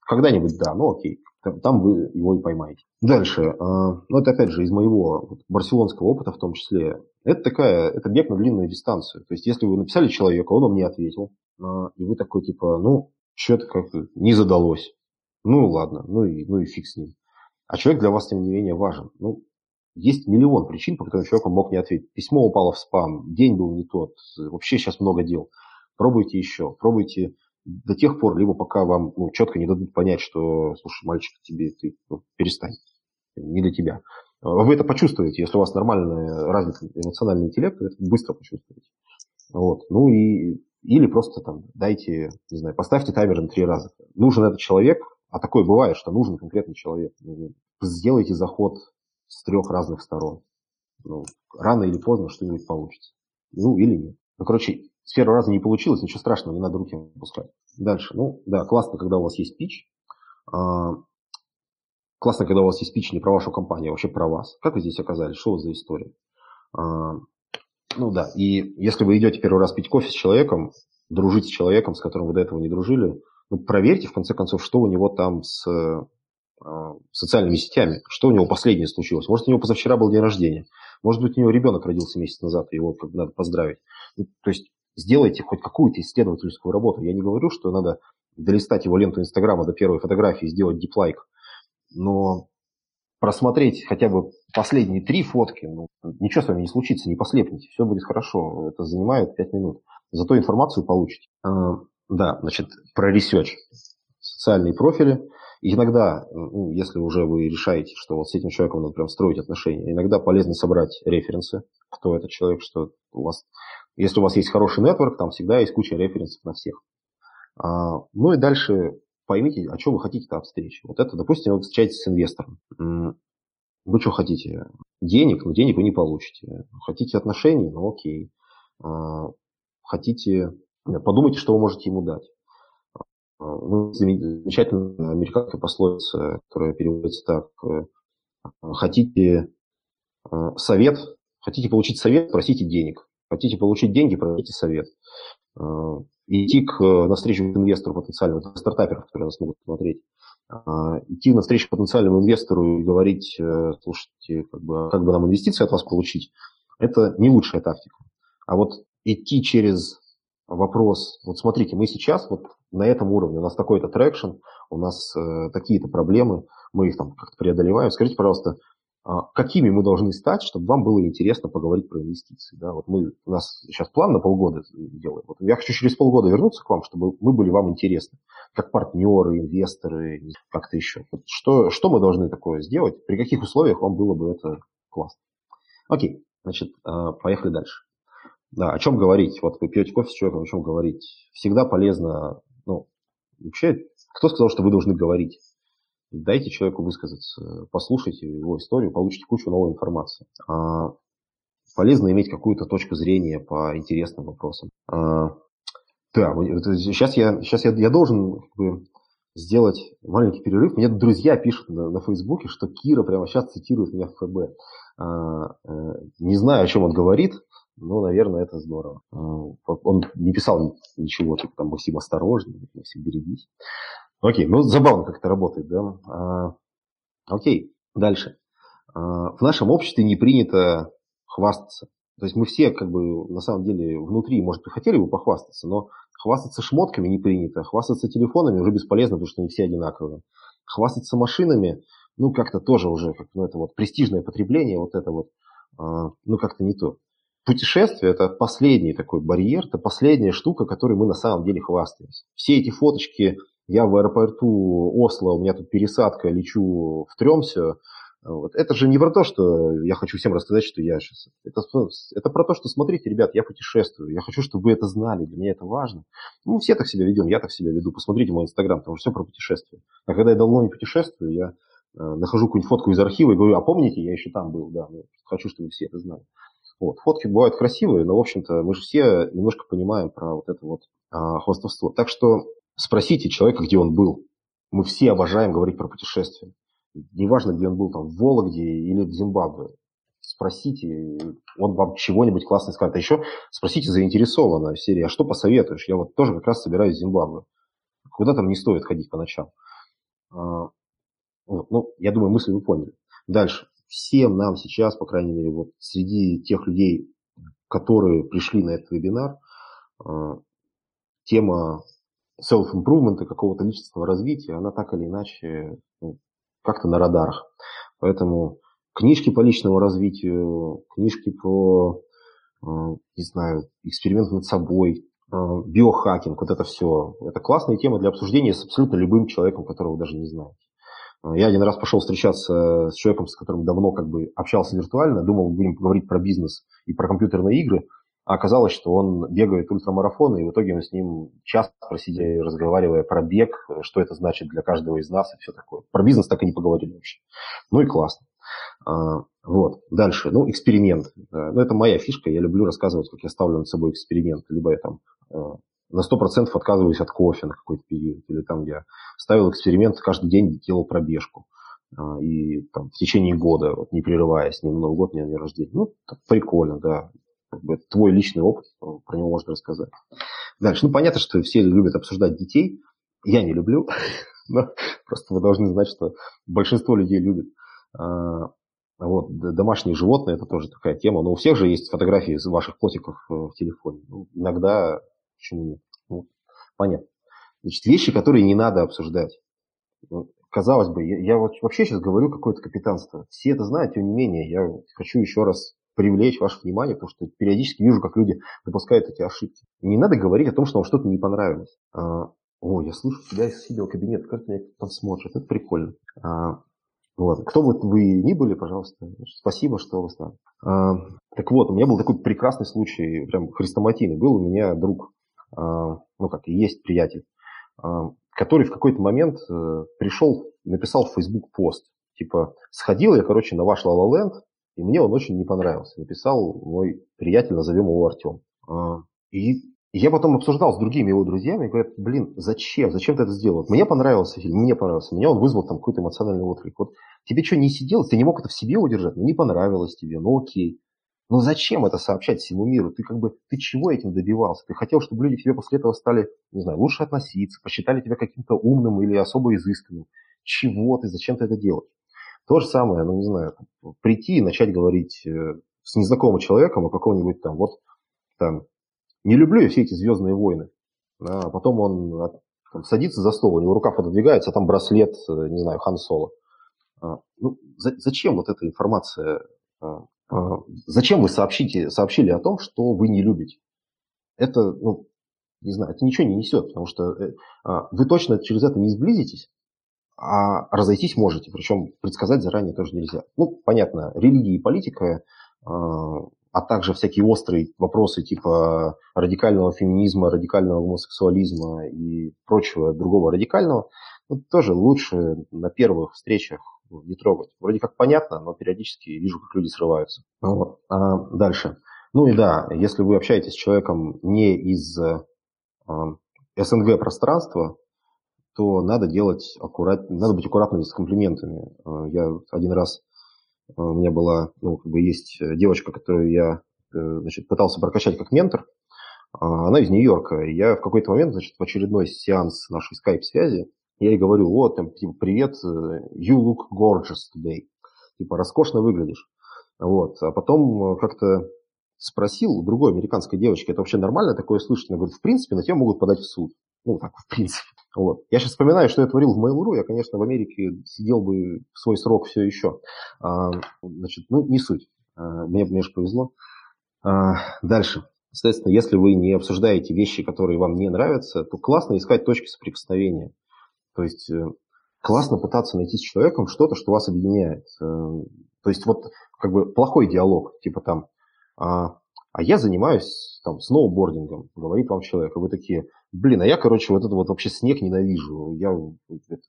Когда-нибудь да, ну окей, там вы его и поймаете. Дальше, а, ну это опять же из моего барселонского опыта в том числе, это такая, это бег на длинную дистанцию. То есть если вы написали человеку, он вам не ответил, а, и вы такой типа, ну, что-то как-то не задалось. Ну ладно, ну и, ну и фиг с ним. А человек для вас, тем не менее, важен. Ну, есть миллион причин, по которым человек мог не ответить. Письмо упало в спам, день был не тот, вообще сейчас много дел. Пробуйте еще, пробуйте до тех пор, либо пока вам ну, четко не дадут понять, что, слушай, мальчик, тебе ты ну, перестань, не для тебя. А вы это почувствуете, если у вас нормальный развитый эмоциональный интеллект, вы это быстро почувствуете. Вот. Ну и или просто там дайте, не знаю, поставьте таймер на три раза. Нужен этот человек, а такое бывает, что нужен конкретный человек. Ну, сделайте заход с трех разных сторон. Ну, рано или поздно что-нибудь получится. Ну или нет. Ну, короче, с первого раза не получилось, ничего страшного, не надо руки опускать. Дальше. Ну, да, классно, когда у вас есть пич. А, классно, когда у вас есть пич не про вашу компанию, а вообще про вас. Как вы здесь оказались? Что у вас за история? А, Ну да, и если вы идете первый раз пить кофе с человеком, дружить с человеком, с которым вы до этого не дружили, ну, проверьте, в конце концов, что у него там с э, социальными сетями, что у него последнее случилось. Может, у него позавчера был день рождения, может быть, у него ребенок родился месяц назад, его как надо поздравить. Ну, то есть сделайте хоть какую-то исследовательскую работу. Я не говорю, что надо долистать его ленту Инстаграма до первой фотографии и сделать диплайк, но просмотреть хотя бы последние три фотки, ну, ничего с вами не случится, не послепните, все будет хорошо. Это занимает пять минут. Зато информацию получите. А, да, значит, про research. Социальные профили. Иногда, ну, если уже вы решаете, что вот с этим человеком надо прям строить отношения, иногда полезно собрать референсы, кто этот человек, что у вас... Если у вас есть хороший network, там всегда есть куча референсов на всех. А, ну и дальше поймите, о чем вы хотите от встречи. Вот это, допустим, вы встречаетесь с инвестором. Вы что хотите? Денег? Ну, денег вы не получите. Хотите отношений? Ну, окей. А, хотите... Подумайте, что вы можете ему дать. А, ну, замечательная американская пословица, которая переводится так. Э, хотите э, совет? Хотите получить совет? Просите денег. Хотите получить деньги? Просите совет. А, идти к, э, навстречу инвестору потенциальному, стартаперов, которые нас могут смотреть, а, идти навстречу потенциальному инвестору и говорить, слушайте, как бы, как бы нам инвестиции от вас получить, это не лучшая тактика. А вот идти через вопрос, вот смотрите, мы сейчас вот на этом уровне, у нас такой-то traction, у нас э, такие-то проблемы, мы их там как-то преодолеваем. Скажите, пожалуйста, а, какими мы должны стать, чтобы вам было интересно поговорить про инвестиции. Да? Вот мы, у нас сейчас план на полгода делаем. Вот я хочу через полгода вернуться к вам, чтобы мы были вам интересны, как партнеры, инвесторы, как-то еще. Вот что, что мы должны такое сделать, при каких условиях вам было бы это классно. Окей, значит, а, поехали дальше. Да, о чем говорить? Вот вы пьете кофе с человеком, о чем говорить? Всегда полезно, ну, вообще, кто сказал, что вы должны говорить? Дайте человеку высказаться, послушайте его историю, получите кучу новой информации. А, полезно иметь какую-то точку зрения по интересным вопросам. А, да, сейчас я, сейчас я, я должен как бы, сделать маленький перерыв. Мне друзья пишут на, на Фейсбуке, что Кира прямо сейчас цитирует меня в ФБ. А, а, не знаю, о чем он говорит, но, наверное, это здорово. А, он не писал ничего, типа там Максим осторожный, Максим берегись. Окей, ну забавно, как это работает, да. А, окей, дальше. А, в нашем обществе не принято хвастаться. То есть мы все, как бы, на самом деле, внутри, может, и хотели бы похвастаться, но хвастаться шмотками не принято, хвастаться телефонами уже бесполезно, потому что они все одинаковые. Хвастаться машинами, ну, как-то тоже уже, как, ну, это вот престижное потребление, вот это вот, а, ну, как-то не то. Путешествие – это последний такой барьер, это последняя штука, которой мы на самом деле хвастаемся. Все эти фоточки я в аэропорту Осло, у меня тут пересадка, лечу в Тремсе. Вот. Это же не про то, что я хочу всем рассказать, что я сейчас. Это, это про то, что смотрите, ребят, я путешествую. Я хочу, чтобы вы это знали. Для меня это важно. Ну, все так себя ведем, я так себя веду. Посмотрите мой инстаграм, там все про путешествия. А когда я давно не путешествую, я э, нахожу какую-нибудь фотку из архива и говорю, а помните, я еще там был, да, ну, хочу, чтобы все это знали. Вот. Фотки бывают красивые, но, в общем-то, мы же все немножко понимаем про вот это вот а, хвастовство. Так что Спросите человека, где он был. Мы все обожаем говорить про путешествия. Неважно, где он был, там, в Вологде или в Зимбабве. Спросите, он вам чего-нибудь классное скажет. А еще спросите заинтересованно в серии, а что посоветуешь? Я вот тоже как раз собираюсь в Зимбабве. Куда там не стоит ходить по ночам? А, вот, ну, я думаю, мысль вы поняли. Дальше. Всем нам сейчас, по крайней мере, вот среди тех людей, которые пришли на этот вебинар, а, тема self-improvement какого-то личностного развития, она так или иначе ну, как-то на радарах. Поэтому книжки по личному развитию, книжки про, э, не знаю, эксперимент над собой, э, биохакинг, вот это все. Это классная тема для обсуждения с абсолютно любым человеком, которого вы даже не знаете. Э, я один раз пошел встречаться с человеком, с которым давно как бы общался виртуально, думал, будем поговорить про бизнес и про компьютерные игры – а оказалось, что он бегает ультрамарафоны, и в итоге мы с ним час просидели, разговаривая про бег, что это значит для каждого из нас и все такое. Про бизнес так и не поговорили вообще. Ну и классно. А, вот. Дальше. Ну, эксперимент. Ну, это моя фишка. Я люблю рассказывать, как я ставлю над собой эксперимент. Либо я там а, на 100% отказываюсь от кофе на какой-то период. Или там я ставил эксперимент, каждый день делал пробежку. А, и там, в течение года, вот, не прерываясь, ни на Новый год, ни на день рождения. Ну, так прикольно, да бы, твой личный опыт, про него можно рассказать. Дальше. Ну, понятно, что все любят обсуждать детей. Я не люблю, но просто вы должны знать, что большинство людей любит. А, вот, домашние животные – это тоже такая тема. Но у всех же есть фотографии ваших котиков э, в телефоне. Ну, иногда, почему нет? Ну, понятно. Значит, вещи, которые не надо обсуждать. Ну, казалось бы, я, я вот вообще сейчас говорю какое-то капитанство. Все это знают, тем не менее, я хочу еще раз привлечь ваше внимание, потому что периодически вижу, как люди допускают эти ошибки. не надо говорить о том, что вам что-то не понравилось. А, о, я слышу тебя из соседнего кабинета, как меня там смотрят, это прикольно. А, вот. Кто бы вы ни были, пожалуйста, спасибо, что вы с нами. А, так вот, у меня был такой прекрасный случай, прям хрестоматийный. Был у меня друг, ну как и есть приятель, а, который в какой-то момент а, пришел, написал в Facebook пост. Типа, сходил я, короче, на ваш La и мне он очень не понравился. Написал мой приятель, назовем его Артем. И я потом обсуждал с другими его друзьями, говорят, блин, зачем, зачем ты это сделал? Мне понравился фильм, мне понравился, меня он вызвал там какой-то эмоциональный отклик. Вот тебе что, не сидел, ты не мог это в себе удержать, ну не понравилось тебе, ну окей. Но зачем это сообщать всему миру? Ты как бы, ты чего этим добивался? Ты хотел, чтобы люди к тебе после этого стали, не знаю, лучше относиться, посчитали тебя каким-то умным или особо изысканным. Чего ты, зачем ты это делаешь? То же самое, ну не знаю, прийти и начать говорить э, с незнакомым человеком о каком-нибудь там, вот там, не люблю я все эти «Звездные войны». А потом он там, садится за стол, у него рука пододвигается, а там браслет, э, не знаю, Хан Соло. А, ну, за, зачем вот эта информация? А, зачем вы сообщите, сообщили о том, что вы не любите? Это, ну, не знаю, это ничего не несет, потому что э, вы точно через это не сблизитесь, а разойтись можете, причем предсказать заранее тоже нельзя. Ну, понятно, религия и политика а также всякие острые вопросы типа радикального феминизма, радикального гомосексуализма и прочего другого радикального, ну, тоже лучше на первых встречах не трогать. Вроде как понятно, но периодически вижу, как люди срываются. Вот. А дальше. Ну и да, если вы общаетесь с человеком не из э, СНГ пространства, то надо делать аккурат... надо быть аккуратными с комплиментами. Э, я один раз Э, у меня была, ну, как бы есть девочка, которую я, э, значит, пытался прокачать как ментор. А, она из Нью-Йорка. И я в какой-то момент, значит, в очередной сеанс нашей скайп-связи, я ей говорю, вот, там, типа, привет, э, you look gorgeous today. Типа, роскошно выглядишь. Вот. А потом как-то спросил у другой американской девочки, это вообще нормально такое слышать? Она говорит, в принципе, на тебя могут подать в суд. Ну, так, в принципе. Вот. Я сейчас вспоминаю, что я творил в Mail.ru, я, конечно, в Америке сидел бы в свой срок все еще. А, значит, ну, не суть. А, мне, мне же повезло. А, дальше. Соответственно, если вы не обсуждаете вещи, которые вам не нравятся, то классно искать точки соприкосновения. То есть э, классно пытаться найти с человеком что-то, что вас объединяет. Э, то есть вот как бы плохой диалог, типа там, а, а я занимаюсь там сноубордингом, говорит вам человек, и вы такие, блин, а я, короче, вот это вот вообще снег ненавижу, я это,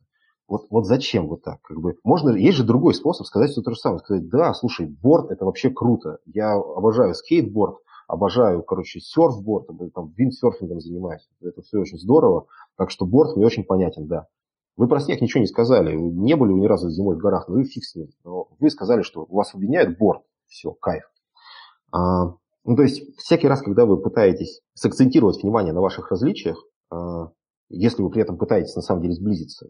вот, вот зачем вот так? Как бы, можно, есть же другой способ сказать все то же самое. Сказать, да, слушай, борт это вообще круто. Я обожаю скейтборд, обожаю, короче, серфборд, там, виндсерфингом занимаюсь. Это все очень здорово. Так что борт мне очень понятен, да. Вы про снег ничего не сказали. Не были вы ни разу зимой в горах, ну и фиг с ним. Но вы сказали, что вас объединяет борт. Все, кайф. А, ну, то есть, всякий раз, когда вы пытаетесь сакцентировать внимание на ваших различиях, а, если вы при этом пытаетесь на самом деле сблизиться,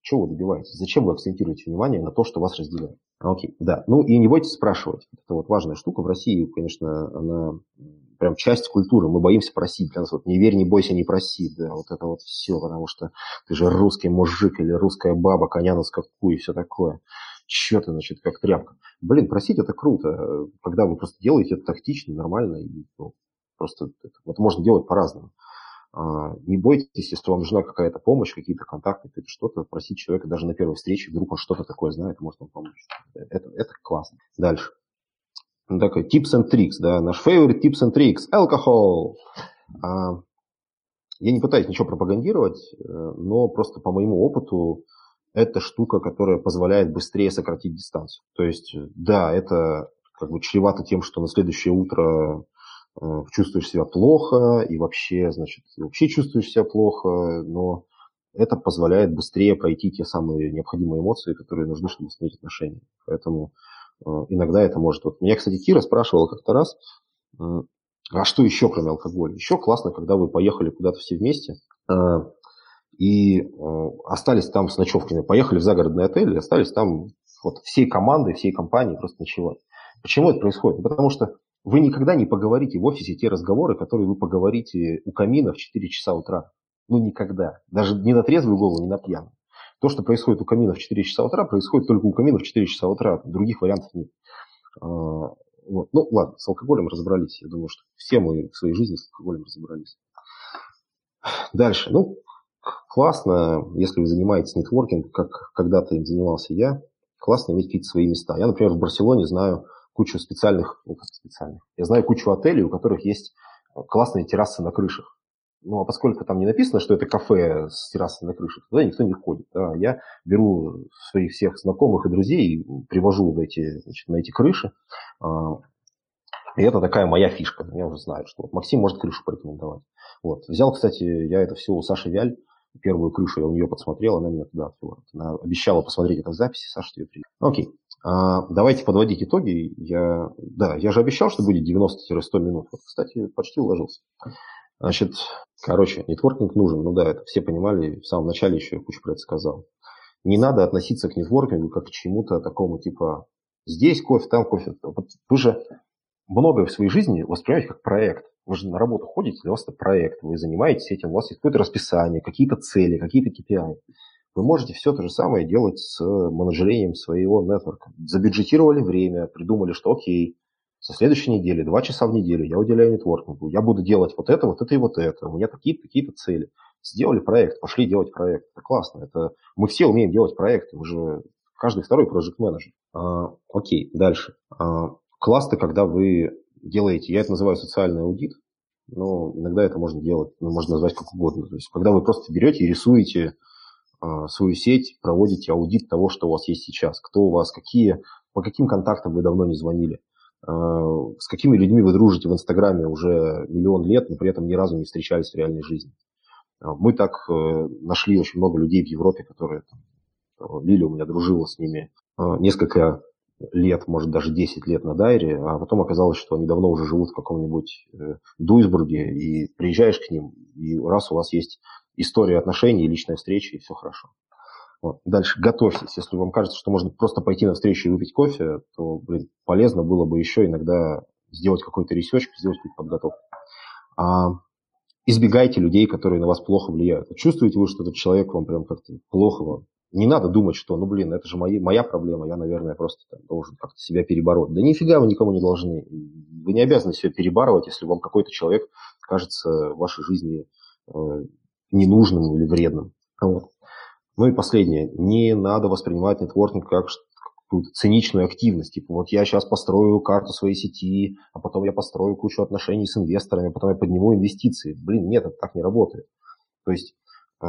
чего вы добиваетесь? Зачем вы акцентируете внимание на то, что вас разделяет? Окей, да. Ну и не бойтесь спрашивать. Это вот важная штука. В России, конечно, она прям часть культуры. Мы боимся просить. Для нас вот не верь, не бойся, не проси. Да, вот это вот все, потому что ты же русский мужик или русская баба, коня на скаку и все такое что ты, значит, как тряпка. Блин, просить это круто, когда вы просто делаете это тактично, нормально, и ну, просто это, это можно делать по-разному. А, не бойтесь, если вам нужна какая-то помощь, какие-то контакты, что-то, просить человека даже на первой встрече, вдруг он что-то такое знает, может вам помочь. Это, это классно. Дальше. Такой tips and tricks, да, наш favorite tips and tricks, алкоголь. А, я не пытаюсь ничего пропагандировать, э, но просто по моему опыту это штука, которая позволяет быстрее сократить дистанцию. То есть, да, это как бы чревато тем, что на следующее утро э, чувствуешь себя плохо и вообще, значит, вообще чувствуешь себя плохо, но это позволяет быстрее пройти те самые необходимые эмоции, которые нужны, чтобы установить отношения. Поэтому э, иногда это может... Вот меня, кстати, Кира спрашивала как-то раз, А что еще, кроме алкоголя? Еще классно, когда вы поехали куда-то все вместе а, и а, остались там с ночевками. Поехали в загородный отель и остались там вот всей командой, всей компанией просто ночевать. Почему это происходит? Потому что вы никогда не поговорите в офисе те разговоры, которые вы поговорите у камина в 4 часа утра. Ну, никогда. Даже не на трезвую голову, не на пьяную. То, что происходит у камина в 4 часа утра, происходит только у камина в 4 часа утра. Других вариантов нет. А, вот. Ну, ладно, с алкоголем разобрались. Я думаю, что все мы в своей жизни с алкоголем разобрались. Дальше. Ну, классно, если вы занимаетесь нетворкингом, как когда-то им занимался я, классно иметь какие-то свои места. Я, например, в Барселоне знаю кучу специальных, ну, специальных, я знаю кучу отелей, у которых есть классные террасы на крышах. Ну, а поскольку там не написано, что это кафе с террасой на крыше, туда никто не ходит. Да. Я беру своих всех знакомых и друзей, привожу на эти, значит, на эти крыши. А, и это такая моя фишка. Я уже знаю, что вот Максим может крышу порекомендовать. Вот. Взял, кстати, я это все у Саши Вяль, первую крышу я у нее подсмотрел, она меня туда отвела. Она обещала посмотреть это в записи, Саша тебе привет. Окей. А, давайте подводить итоги. Я, да, я же обещал, что будет 90-100 минут. Вот, кстати, почти уложился. Значит, короче, нетворкинг нужен. Ну да, это все понимали, в самом начале еще кучу про это сказал. Не надо относиться к нетворкингу как к чему-то такому типа здесь кофе, там кофе. Вот вы же многое в своей жизни воспринимаете как проект. Вы же на работу ходите, для вас это проект. Вы занимаетесь этим, у вас есть какое-то расписание, какие-то цели, какие-то KPI. Вы можете все то же самое делать с менеджерением своего нетворка. Забюджетировали время, придумали, что окей, со следующей недели, два часа в неделю я уделяю нетворкингу. Я буду делать вот это, вот это и вот это. У меня такие-то такие цели. Сделали проект, пошли делать проект. Это классно. Это... Мы все умеем делать проекты. Мы же каждый второй проект менеджер. А, окей, дальше. А, классно, когда вы делаете, я это называю социальный аудит, но иногда это можно делать, ну, можно назвать как угодно. То есть, когда вы просто берете и рисуете свою сеть, проводите аудит того, что у вас есть сейчас, кто у вас, какие, по каким контактам вы давно не звонили, Э, с какими людьми вы дружите в Инстаграме уже миллион лет, но при этом ни разу не встречались в реальной жизни. Э, мы так э, нашли очень много людей в Европе, которые там, Лили у меня дружила с ними несколько лет, может даже 10 лет на Дайре, а потом оказалось, что они давно уже живут в каком-нибудь Дуйсбурге, и приезжаешь к ним, и раз у вас есть история отношений, личная встреча, и все хорошо. Вот. Дальше готовьтесь. Если вам кажется, что можно просто пойти на встречу и выпить кофе, то, блин, полезно было бы еще иногда сделать какой-то research, сделать какую-то подготовку. А, избегайте людей, которые на вас плохо влияют. Чувствуете вы, что этот человек вам прям как-то плохо вам? Не надо думать, что, ну, блин, это же мои, моя проблема, я, наверное, просто там, должен как-то себя перебороть. Да нифига вы никому не должны. Вы не обязаны себя перебарывать, если вам какой-то человек кажется в вашей жизни э, ненужным или вредным. Вот. Ну и последнее. Не надо воспринимать нетворкинг как какую-то циничную активность. Типа вот я сейчас построю карту своей сети, а потом я построю кучу отношений с инвесторами, а потом я подниму инвестиции. Блин, нет, это так не работает. То есть э,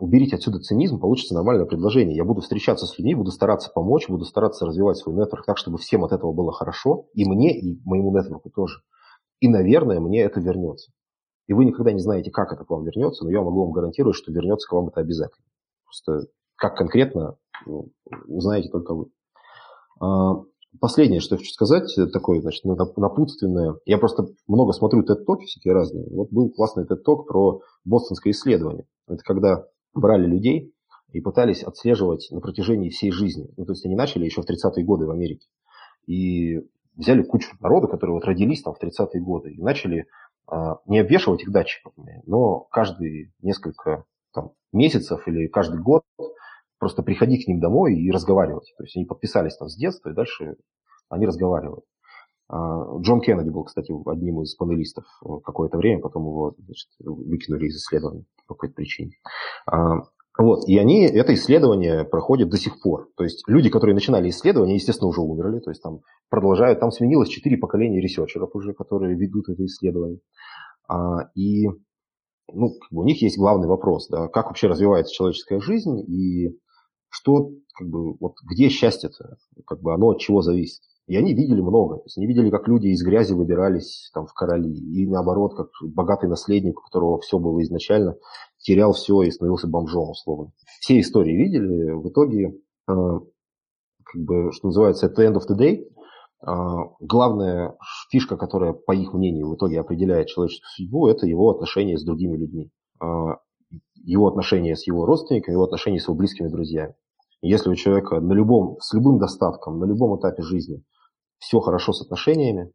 уберите отсюда цинизм, получится нормальное предложение. Я буду встречаться с людьми, буду стараться помочь, буду стараться развивать свой нетворк так, чтобы всем от этого было хорошо, и мне, и моему нетворку тоже. И, наверное, мне это вернется. И вы никогда не знаете, как это к вам вернется, но я могу вам гарантировать, что вернется к вам это обязательно. Просто как конкретно, ну, узнаете только вы. А, последнее, что я хочу сказать, такое, значит, напутственное. Я просто много смотрю TED-токи всякие разные. Вот был классный TED-ток про бостонское исследование. Это когда брали людей и пытались отслеживать на протяжении всей жизни. Ну, то есть они начали еще в 30-е годы в Америке. И взяли кучу народа, которые вот родились там в 30-е годы, и начали не обвешивать их датчиками, но каждые несколько там, месяцев или каждый год просто приходить к ним домой и разговаривать. То есть они подписались там с детства, и дальше они разговаривают. А, Джон Кеннеди был, кстати, одним из панелистов какое-то время, потом его значит, выкинули из исследования по какой-то причине. Вот, и они, это исследование проходит до сих пор. То есть люди, которые начинали исследование, естественно, уже умерли, то есть там продолжают, там сменилось четыре поколения ресерчеров уже, которые ведут это исследование. А, и ну, у них есть главный вопрос, да, как вообще развивается человеческая жизнь и что, как бы, вот где счастье-то, как бы оно от чего зависит. И они видели много. То есть они видели, как люди из грязи выбирались там, в короли. И наоборот, как богатый наследник, у которого все было изначально, терял все и становился бомжом, условно. Все истории видели. В итоге, э, как бы, что называется, at the end of the day, главная фишка, которая, по их мнению, в итоге определяет человеческую судьбу, это его отношения с другими людьми. Его отношения с его родственниками, его отношения с его близкими друзьями. Если у человека на любом, с любым достатком, на любом этапе жизни все хорошо с отношениями,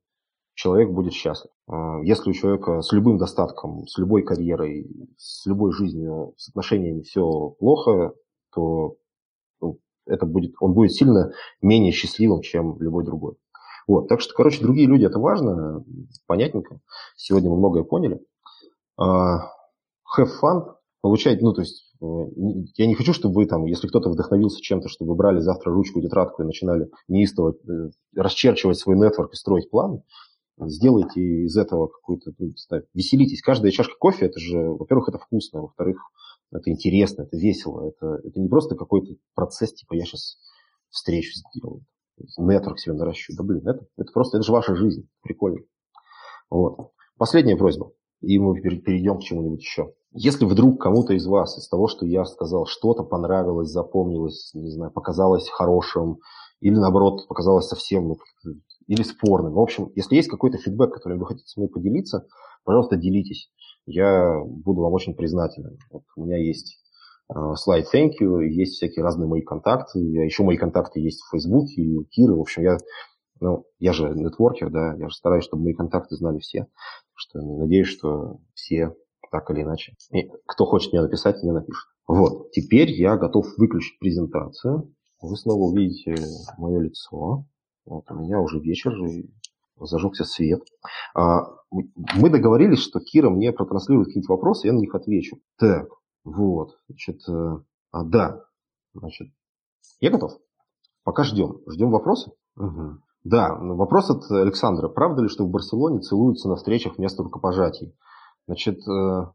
человек будет счастлив. А, если у человека с любым достатком, с любой карьерой, с любой жизнью, с отношениями все плохо, то ну, это будет, он будет сильно менее счастливым, чем любой другой. Вот, так что, короче, другие люди это важно, понятненько. Сегодня мы многое поняли. А, have fun, получать, ну, то есть, э, я не хочу, чтобы вы там, если кто-то вдохновился чем-то, чтобы вы брали завтра ручку, тетрадку и начинали неистово э, расчерчивать свой нетворк и строить план, сделайте из этого какую-то, ну, веселитесь. Каждая чашка кофе, это же, во-первых, это вкусно, во-вторых, это интересно, это весело, это, это не просто какой-то процесс, типа я сейчас встречу сделаю, нетворк себе наращу. Да блин, это, это просто, это же ваша жизнь, прикольно. Вот. Последняя просьба, и мы перейдем к чему-нибудь еще. Если вдруг кому-то из вас из того, что я сказал, что-то понравилось, запомнилось, не знаю, показалось хорошим, или наоборот показалось совсем ну, или спорным. В общем, если есть какой-то фидбэк, которым вы хотите с мной поделиться, пожалуйста, делитесь. Я буду вам очень признателен. Вот у меня есть э, слайд thank you, есть всякие разные мои контакты. Еще мои контакты есть в Facebook и у Киры. В общем, я, ну, я же нетворкер, да, я же стараюсь, чтобы мои контакты знали все. Что надеюсь, что все так или иначе. И кто хочет мне написать, мне напишет. Вот, теперь я готов выключить презентацию. Вы снова увидите мое лицо. Вот у меня уже вечер, зажегся свет. А, мы договорились, что Кира мне протранслирует какие-то вопросы, я на них отвечу. Так, вот, значит, э, а, да, значит, я готов. Пока ждем. Ждем вопросы? Угу. Да, вопрос от Александра. Правда ли, что в Барселоне целуются на встречах вместо рукопожатий? Значит, э,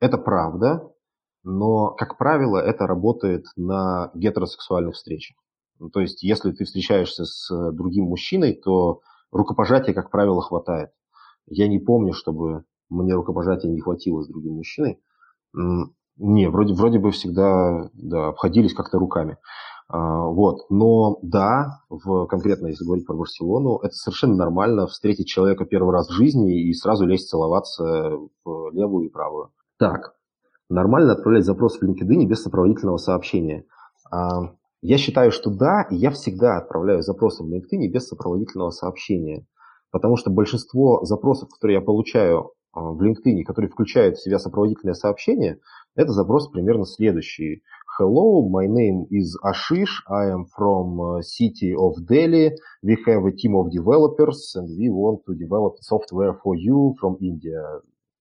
это правда, но, как правило, это работает на гетеросексуальных встречах. Ну, то есть, если ты встречаешься с э, другим мужчиной, то рукопожатия, как правило, хватает. Я не помню, чтобы мне рукопожатия не хватило с другим мужчиной. Не, вроде, вроде бы всегда да, обходились как-то руками. А, вот. Но да, в, конкретно если говорить про Барселону, это совершенно нормально встретить человека первый раз в жизни и сразу лезть целоваться в левую и правую. Так, нормально отправлять запрос в LinkedIn без сопроводительного сообщения. А, я считаю, что да, и я всегда отправляю запросы в LinkedIn без сопроводительного сообщения. Потому что большинство запросов, которые я получаю а, в LinkedIn, которые включают в себя сопроводительное сообщение, это запрос примерно следующий. Hello, my name is Ashish. I am from uh, city of Delhi. We have a team of developers and we want to develop software for you from India.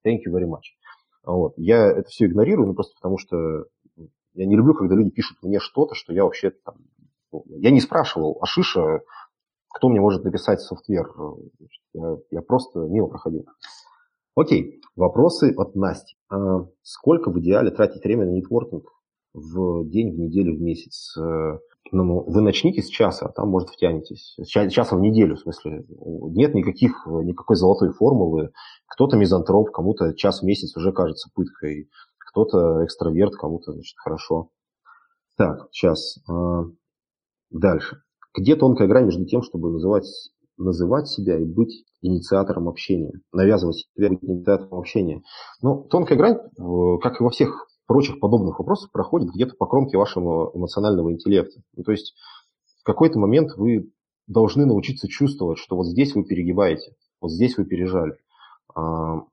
Thank you very much. Вот. Я это все игнорирую, ну, просто потому что я не люблю, когда люди пишут мне что-то, что я вообще там... Ну, я не спрашивал а Шиша, кто мне может написать софтвер. Я, я просто мимо проходил. Окей, вопросы от Насти. А сколько в идеале тратить время на нетворкинг в день, в неделю, в месяц? Э, ну, вы начните с часа, а там, может, втянетесь. С часа в неделю, в смысле. Нет никаких, никакой золотой формулы. Кто-то мизантроп, кому-то час в месяц уже кажется пыткой кто-то экстраверт, кому-то, значит, хорошо. Так, сейчас. А, дальше. Где тонкая грань между тем, чтобы называть, называть себя и быть инициатором общения? Навязывать себя быть инициатором общения. Ну, тонкая грань, как и во всех прочих подобных вопросах, проходит где-то по кромке вашего эмоционального интеллекта. Ну, то есть в какой-то момент вы должны научиться чувствовать, что вот здесь вы перегибаете, вот здесь вы пережали. А,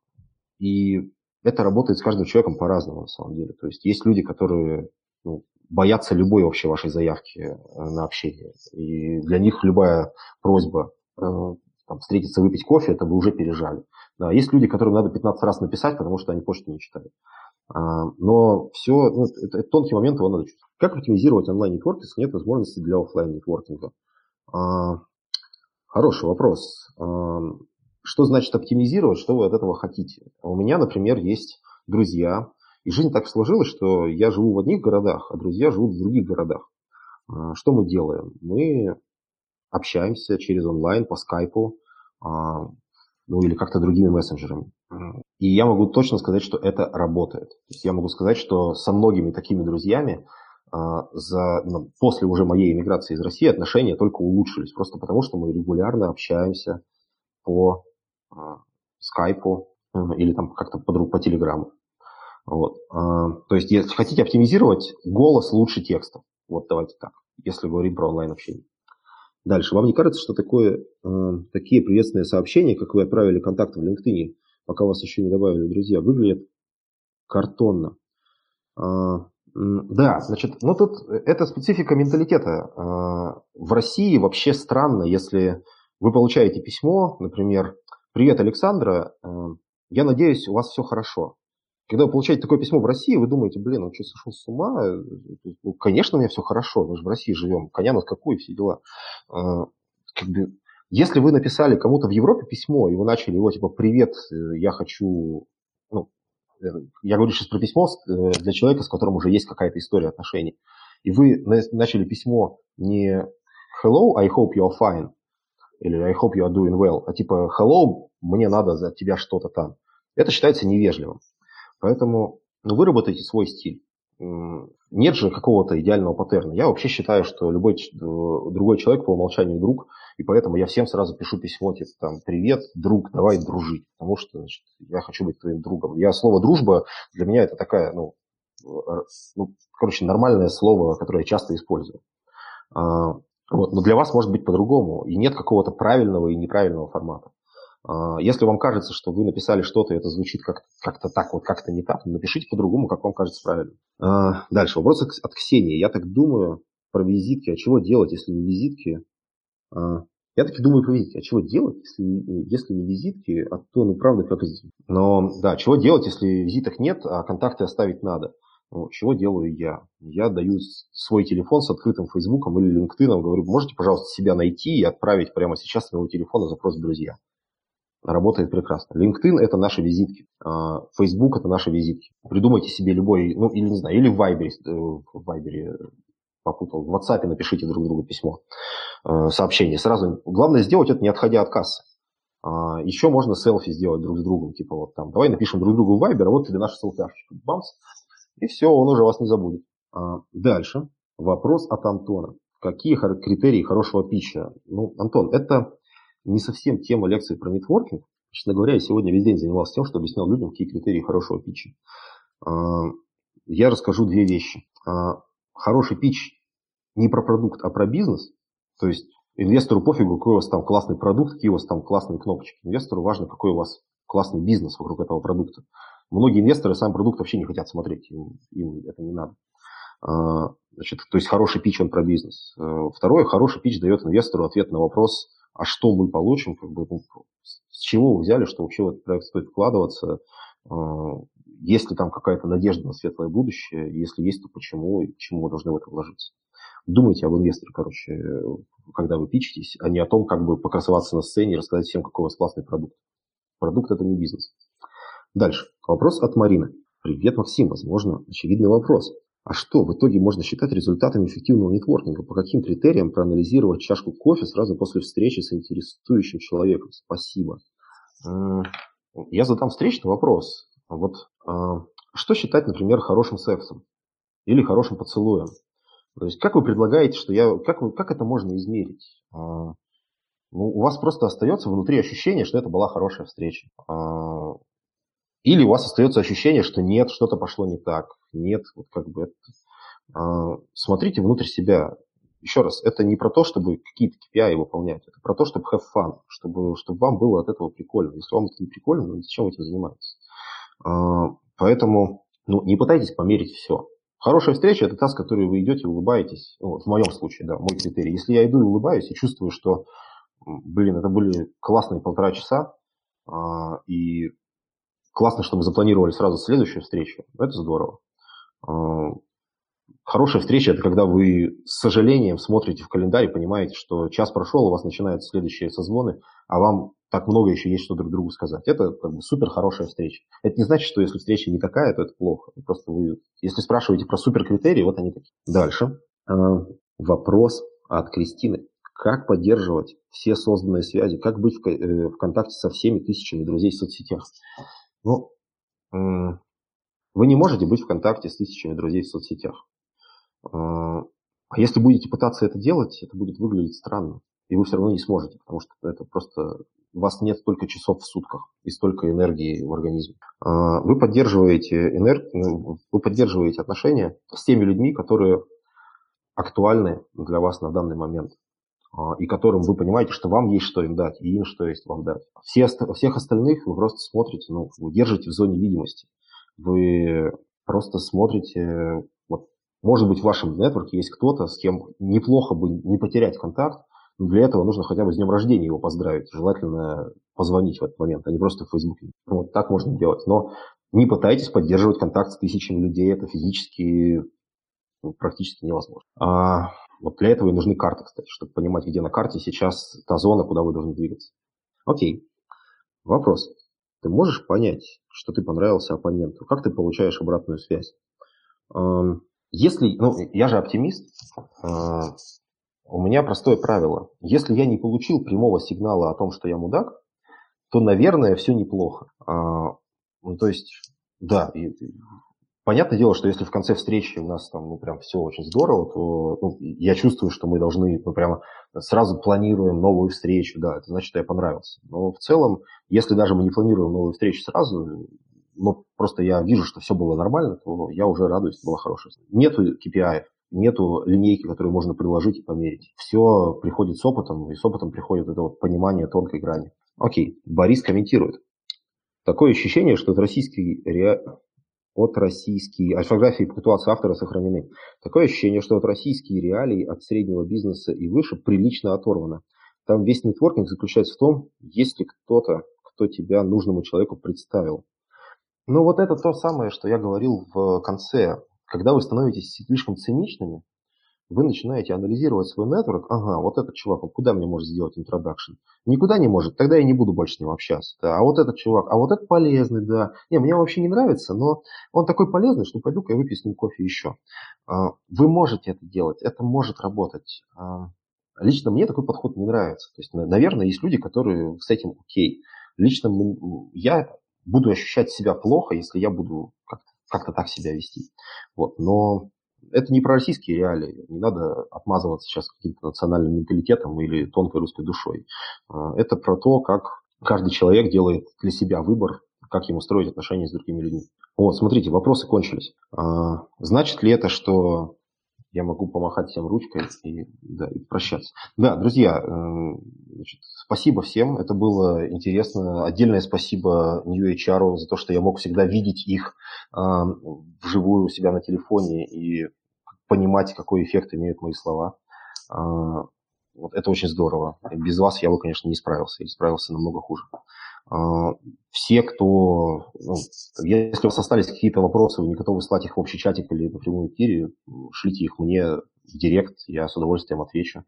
и это работает с каждым человеком по-разному, на самом деле. То есть есть люди, которые ну, боятся любой вообще вашей заявки э, на общение. И для них любая просьба э, там, встретиться, выпить кофе, это вы уже пережали. Да, есть люди, которым надо 15 раз написать, потому что они почту не читают. А, но все, ну, это, это тонкий момент, его надо чувствовать. Как оптимизировать онлайн-нетворк, если нет возможности для офлайн-нетворкинга? А, хороший вопрос. А, что значит оптимизировать, что вы от этого хотите? У меня, например, есть друзья, и жизнь так сложилась, что я живу в одних городах, а друзья живут в других городах. Что мы делаем? Мы общаемся через онлайн, по скайпу, ну или как-то другими мессенджерами. И я могу точно сказать, что это работает. То есть я могу сказать, что со многими такими друзьями а, за, ну, после уже моей эмиграции из России отношения только улучшились, просто потому что мы регулярно общаемся по а, скайпу или там как-то по, по телеграмму. Вот. А, то есть, если хотите оптимизировать, голос лучше текста. Вот давайте так, если говорим про онлайн-общение. Дальше. Вам не кажется, что такое, э, такие приветственные сообщения, как вы отправили контакты в LinkedIn, пока вас еще не добавили друзья, выглядят картонно? А, да, значит, ну тут это специфика менталитета. А, в России вообще странно, если вы получаете письмо, например, «Привет, Александра, э, я надеюсь, у вас все хорошо». Когда вы получаете такое письмо в России, вы думаете, блин, он что, сошел с ума? Ну, конечно, у меня все хорошо, мы же в России живем, коня на скаку и все дела. А, как бы, если вы написали кому-то в Европе письмо, и вы начали его типа «Привет, э, я хочу...» ну, э, Я говорю сейчас про письмо э, для человека, с которым уже есть какая-то история отношений. И вы начали письмо не «Hello, I hope you are fine» или «I hope you are doing well», а типа «Hello, мне надо за тебя что-то там». Это считается невежливым. Поэтому ну, выработайте свой стиль. Нет же какого-то идеального паттерна. Я вообще считаю, что любой другой человек по умолчанию друг, и поэтому я всем сразу пишу письмо, типа там, привет, друг, давай дружить, потому что значит, я хочу быть твоим другом. Я слово дружба для меня это такая, ну, ну короче, нормальное слово, которое я часто использую. А, вот, но для вас может быть по-другому, и нет какого-то правильного и неправильного формата. А, если вам кажется, что вы написали что-то, и это звучит как- как-то так, вот как-то не так, напишите по-другому, как вам кажется правильно. А, дальше. Вопрос от Ксении. Я так думаю про визитки. А чего делать, если не визитки? А, я таки думаю про визитки. А чего делать, если, если не визитки, а то, ну, правда, как... Но, да, чего делать, если визиток нет, а контакты оставить надо? Ну, чего делаю я? Я даю свой телефон с открытым Фейсбуком или LinkedIn, говорю, можете, пожалуйста, себя найти и отправить прямо сейчас с моего телефона запрос друзья работает прекрасно. LinkedIn – это наши визитки. А, Facebook – это наши визитки. Придумайте себе любой, ну, или не знаю, или в Viber, э, в Viber попутал, в WhatsApp напишите друг другу письмо, э, сообщение. Сразу, главное сделать это, не отходя от кассы. А, Еще можно селфи сделать друг с другом, типа вот там, давай напишем друг другу в Viber, а вот тебе наша селфяшечка, бамс, и все, он уже вас не забудет. А, дальше, вопрос от Антона. Какие критерии хорошего пища? Ну, Антон, это не совсем тема лекции про нетворкинг. Честно говоря, я сегодня весь день занимался тем, что объяснял людям, какие критерии хорошего питча. А, я расскажу две вещи. А, хороший питч не про продукт, а про бизнес. То есть инвестору пофигу, какой у вас там классный продукт, какие у вас там классные кнопочки. Инвестору важно, какой у вас классный бизнес вокруг этого продукта. Многие инвесторы сам продукт вообще не хотят смотреть, им, им это не надо. А, значит, то есть хороший питч, он про бизнес. Второе, хороший питч дает инвестору ответ на вопрос, а что мы получим, как бы, ну, с чего вы взяли, что вообще в этот проект стоит вкладываться, а, есть ли там какая-то надежда на светлое будущее, если есть, то почему и почему мы должны в это вложиться. Думайте об инвесторе, короче, когда вы пичетесь, а не о том, как бы покрасоваться на сцене и рассказать всем, какой у вас классный продукт. Продукт – это не бизнес. Дальше. Вопрос от Марины. Привет, Максим. Возможно, очевидный вопрос. А что в итоге можно считать результатами эффективного нетворкинга? По каким критериям проанализировать чашку кофе сразу после встречи с интересующим человеком? Спасибо. Я задам встречный вопрос. Вот а, что считать, например, хорошим сексом? Или хорошим поцелуем? То есть как вы предлагаете, что я... Как, вы, как это можно измерить? А, ну, у вас просто остается внутри ощущение, что это была хорошая встреча. Или у вас остается ощущение, что нет, что-то пошло не так. Нет, вот как бы это... А, смотрите внутрь себя. Еще раз, это не про то, чтобы какие-то KPI выполнять, это про то, чтобы have fun, чтобы, чтобы вам было от этого прикольно. Если вам это не прикольно, ну зачем вы этим занимаетесь? А, поэтому ну, не пытайтесь померить все. Хорошая встреча – это та, с которой вы идете и улыбаетесь. Ну, в моем случае, да, мой критерий. Если я иду и улыбаюсь и чувствую, что, блин, это были классные полтора часа, а, и Классно, что мы запланировали сразу следующую встречу. Это здорово. А, хорошая встреча – это когда вы с сожалением смотрите в календарь и понимаете, что час прошел, у вас начинаются следующие созвоны, а вам так много еще есть, что друг другу сказать. Это как бы супер хорошая встреча. Это не значит, что если встреча не такая, то это плохо. Просто вы, если спрашиваете про супер критерии, вот они такие. Дальше. А, вопрос от Кристины. Как поддерживать все созданные связи? Как быть в, э, в контакте со всеми тысячами друзей в соцсетях? Ну, вы не можете быть в контакте с тысячами друзей в соцсетях. А если будете пытаться это делать, это будет выглядеть странно. И вы все равно не сможете, потому что это просто у вас нет столько часов в сутках и столько энергии в организме. А, вы поддерживаете, энерг... Ну, вы поддерживаете отношения с теми людьми, которые актуальны для вас на данный момент а, и которым вы понимаете, что вам есть что им дать, и им что есть вам дать. Все, всех остальных вы просто смотрите, ну, вы держите в зоне видимости. Вы просто смотрите, вот, может быть, в вашем нетворке есть кто-то, с кем неплохо бы не потерять контакт, но для этого нужно хотя бы с днем рождения его поздравить. Желательно позвонить в этот момент, а не просто в Фейсбуке. Вот так можно делать. Но не пытайтесь поддерживать контакт с тысячами людей, это физически ну, практически невозможно. А вот для этого и нужны карты, кстати, чтобы понимать, где на карте сейчас та зона, куда вы должны двигаться. Окей. Вопрос. Ты можешь понять, что ты понравился оппоненту? Как ты получаешь обратную связь? Если, ну, я же оптимист, а, у меня простое правило. Если я не получил прямого сигнала о том, что я мудак, то, наверное, все неплохо. А, ну, то есть, да, понятное дело, что если в конце встречи у нас там, ну, прям все очень здорово, то ну, я чувствую, что мы должны, ну, прямо сразу планируем новую встречу, да, это значит, что я понравился. Но в целом, если даже мы не планируем новую встречу сразу, но просто я вижу, что все было нормально, то я уже радуюсь, было хорошее. Нету KPI, нету линейки, которую можно приложить и померить. Все приходит с опытом, и с опытом приходит это вот понимание тонкой грани. Окей, Борис комментирует. Такое ощущение, что от российской, ре... от российской орфографии и пунктуации автора сохранены. Такое ощущение, что от российские реалии от среднего бизнеса и выше прилично оторвано. Там весь нетворкинг заключается в том, есть ли кто-то, кто тебя нужному человеку представил. Ну вот это то самое, что я говорил в конце когда вы становитесь слишком циничными, вы начинаете анализировать свой нетворк. Ага, вот этот чувак, он куда мне может сделать интродакшн? Никуда не может, тогда я не буду больше с ним общаться. Да. А вот этот чувак, а вот этот полезный, да. Не, мне вообще не нравится, но он такой полезный, что пойду-ка я выпью с ним кофе еще. А, вы можете это делать, это может работать. А, лично мне такой подход не нравится. То есть, наверное, есть люди, которые с этим окей. Лично я буду ощущать себя плохо, если я буду как-то так себя вести. Вот. Но это не про российские реалии. Не надо отмазываться сейчас каким-то национальным менталитетом или тонкой русской душой. А, это про то, как каждый человек делает для себя выбор, как ему строить отношения с другими людьми. Вот, смотрите, вопросы кончились. А, значит ли это, что я могу помахать всем ручкой и, да, и прощаться. Да, друзья, э, значит, спасибо всем, это было интересно. Отдельное спасибо New HR за то, что я мог всегда видеть их э, вживую у себя на телефоне и понимать, какой эффект имеют мои слова. Э, вот это очень здорово. Без вас я бы, конечно, не справился, или справился намного хуже. А, все, кто... Ну, если у вас остались какие-то вопросы, вы не готовы слать их в общий чатик или на прямом эфире, шлите их мне в директ, я с удовольствием отвечу.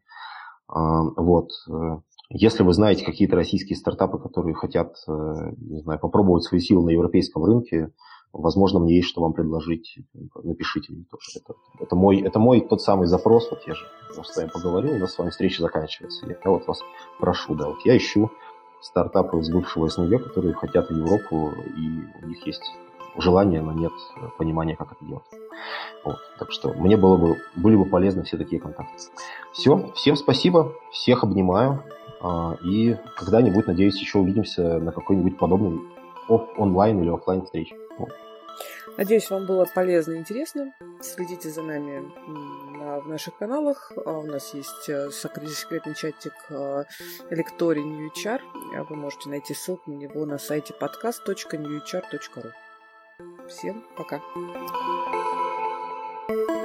А, вот. Если вы знаете какие-то российские стартапы, которые хотят, э, не знаю, попробовать свои силы на европейском рынке, возможно, мне есть что вам предложить, напишите мне тоже. Это, это, мой, это мой тот самый запрос, вот я же с вами поговорил, у нас с вами встреча заканчивается. Я вот вас прошу, да, вот я ищу стартапы из бывшего СНГ, которые хотят в Европу, и у них есть желание, но нет понимания, как это делать. Вот. Так что мне было бы, были бы полезны все такие контакты. Все, всем спасибо, всех обнимаю, а, и когда-нибудь, надеюсь, еще увидимся на какой-нибудь подобной онлайн или офлайн встрече. Вот. Надеюсь, вам было полезно и интересно. Следите за нами в наших каналах. А у нас есть э, секретный чатик э, лекторий NewHR. Вы можете найти ссылку на него на сайте podcast.newhr.ru. Всем пока! thank you